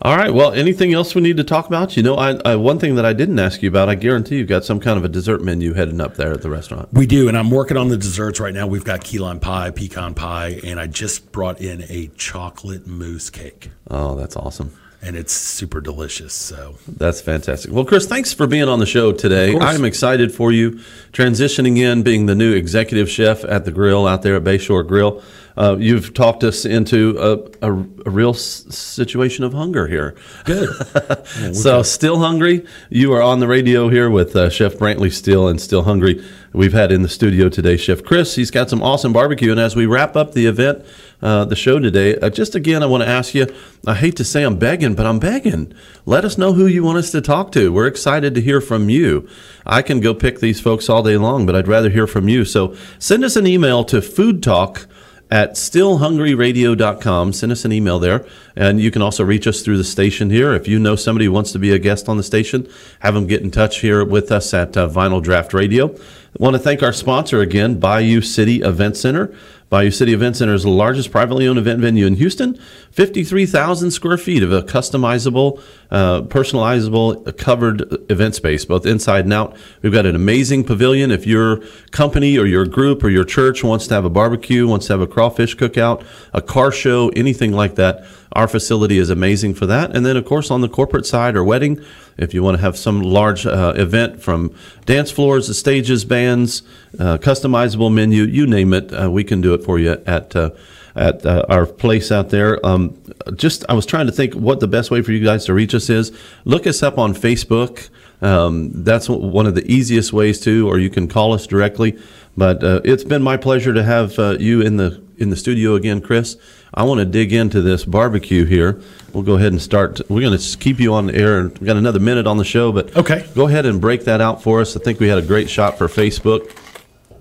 All right. Well, anything else we need to talk about? You know, I, I one thing that I didn't ask you about. I guarantee you've got some kind of a dessert menu heading up there at the restaurant. we do, and I'm working on the desserts right now. We've got key lime pie, pecan pie, and I just brought in a chocolate mousse cake, Oh, that's awesome. and it's super delicious. So That's fantastic. Well, Chris, thanks for being on the show today. I'm excited for you transitioning in, being the new executive chef at the grill out there at Bayshore Grill. Uh, you've talked us into a, a, a real s- situation of hunger here. good. So, still hungry. You are on the radio here with uh, Chef Brantley Still and Still Hungry. We've had in the studio today Chef Chris. He's got some awesome barbecue. And as we wrap up the event, uh, the show today, uh, just again, I want to ask you. I hate to say I'm begging, but I'm begging. Let us know who you want us to talk to. We're excited to hear from you. I can go pick these folks all day long, but I'd rather hear from you. So send us an email to Food Talk at stillhungryradio.com. Send us an email there. And you can also reach us through the station here. If you know somebody who wants to be a guest on the station, have them get in touch here with us at uh, Vinyl Draught Radio. I want to thank our sponsor again, Bayou City Event Center. Bayou City Event Center is the largest privately owned event venue in Houston. 53,000 square feet of a customizable, uh, personalizable, uh, covered event space, both inside and out. We've got an amazing pavilion. If your company or your group or your church wants to have a barbecue, wants to have a crawfish cookout, a car show, anything like that, our facility is amazing for that. And then, of course, on the corporate side or wedding, if you want to have some large uh, event from dance floors, to stages, bands, uh, customizable menu, you name it, uh, we can do it for you at uh, at uh, our place out there. Um, just I was trying to think what the best way for you guys to reach us is. Look us up on Facebook. Um, that's one of the easiest ways to, or you can call us directly. But uh, it's been my pleasure to have uh, you in the in the studio again, Chris. I want to dig into this barbecue here. We'll go ahead and start. We're going to keep you on the air. We've got another minute on the show, but okay. Go ahead and break that out for us. I think we had a great shot for Facebook.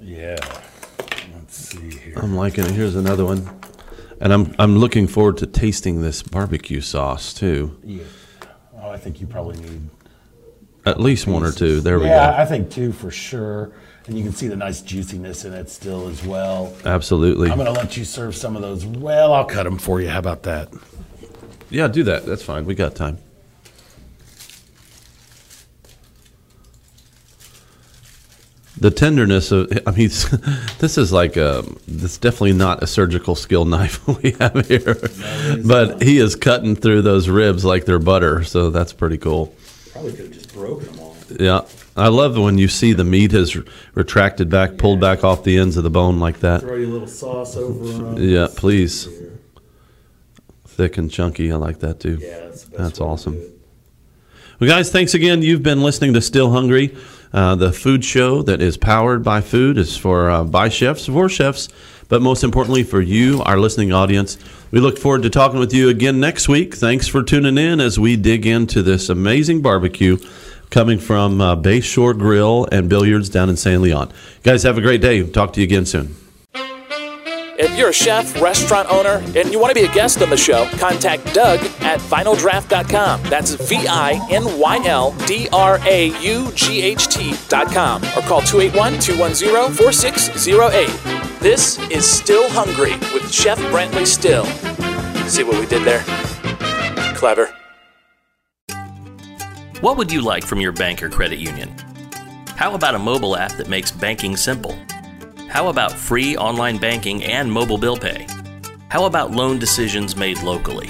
Yeah. Let's see here. I'm liking it. Here's another one. And I'm I'm looking forward to tasting this barbecue sauce too. Yeah. Oh, I think you probably need at least one or two. There we yeah, go. I think two for sure. And you can see the nice juiciness in it still as well. Absolutely. I'm going to let you serve some of those. Well, I'll cut them for you. How about that? Yeah, do that. That's fine. We got time. The tenderness of, I mean, this is like a, this definitely not a surgical skill knife we have here, but he is cutting through those ribs like they're butter, so that's pretty cool. Probably could have just broken them all. Yeah, I love when you see the meat has retracted back, pulled back off the ends of the bone like that. Throw you a little sauce over. Yeah, please. Thick and chunky, I like that too. Yeah, that's, That's awesome. Well, guys, thanks again. You've been listening to Still Hungry, uh, the food show that is powered by food. is for uh, by chefs, for chefs, but most importantly for you, our listening audience. We look forward to talking with you again next week. Thanks for tuning in as we dig into this amazing barbecue coming from uh, Bayshore Grill and Billiards down in San Leon. guys, have a great day. Talk to you again soon. If you're a chef, restaurant owner, and you want to be a guest on the show, contact Doug at vinyldraught.com. That's V I N Y L D R A U G H T.com. Or call 281 210 4608. This is Still Hungry with Chef Brantley Still. See what we did there? Clever. What would you like from your bank or credit union? How about a mobile app that makes banking simple? How about free online banking and mobile bill pay? How about loan decisions made locally?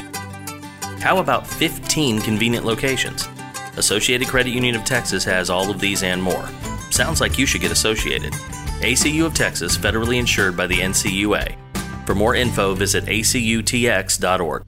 How about 15 convenient locations? Associated Credit Union of Texas has all of these and more. Sounds like you should get associated. ACU of Texas, federally insured by the NCUA. For more info, visit acutx.org.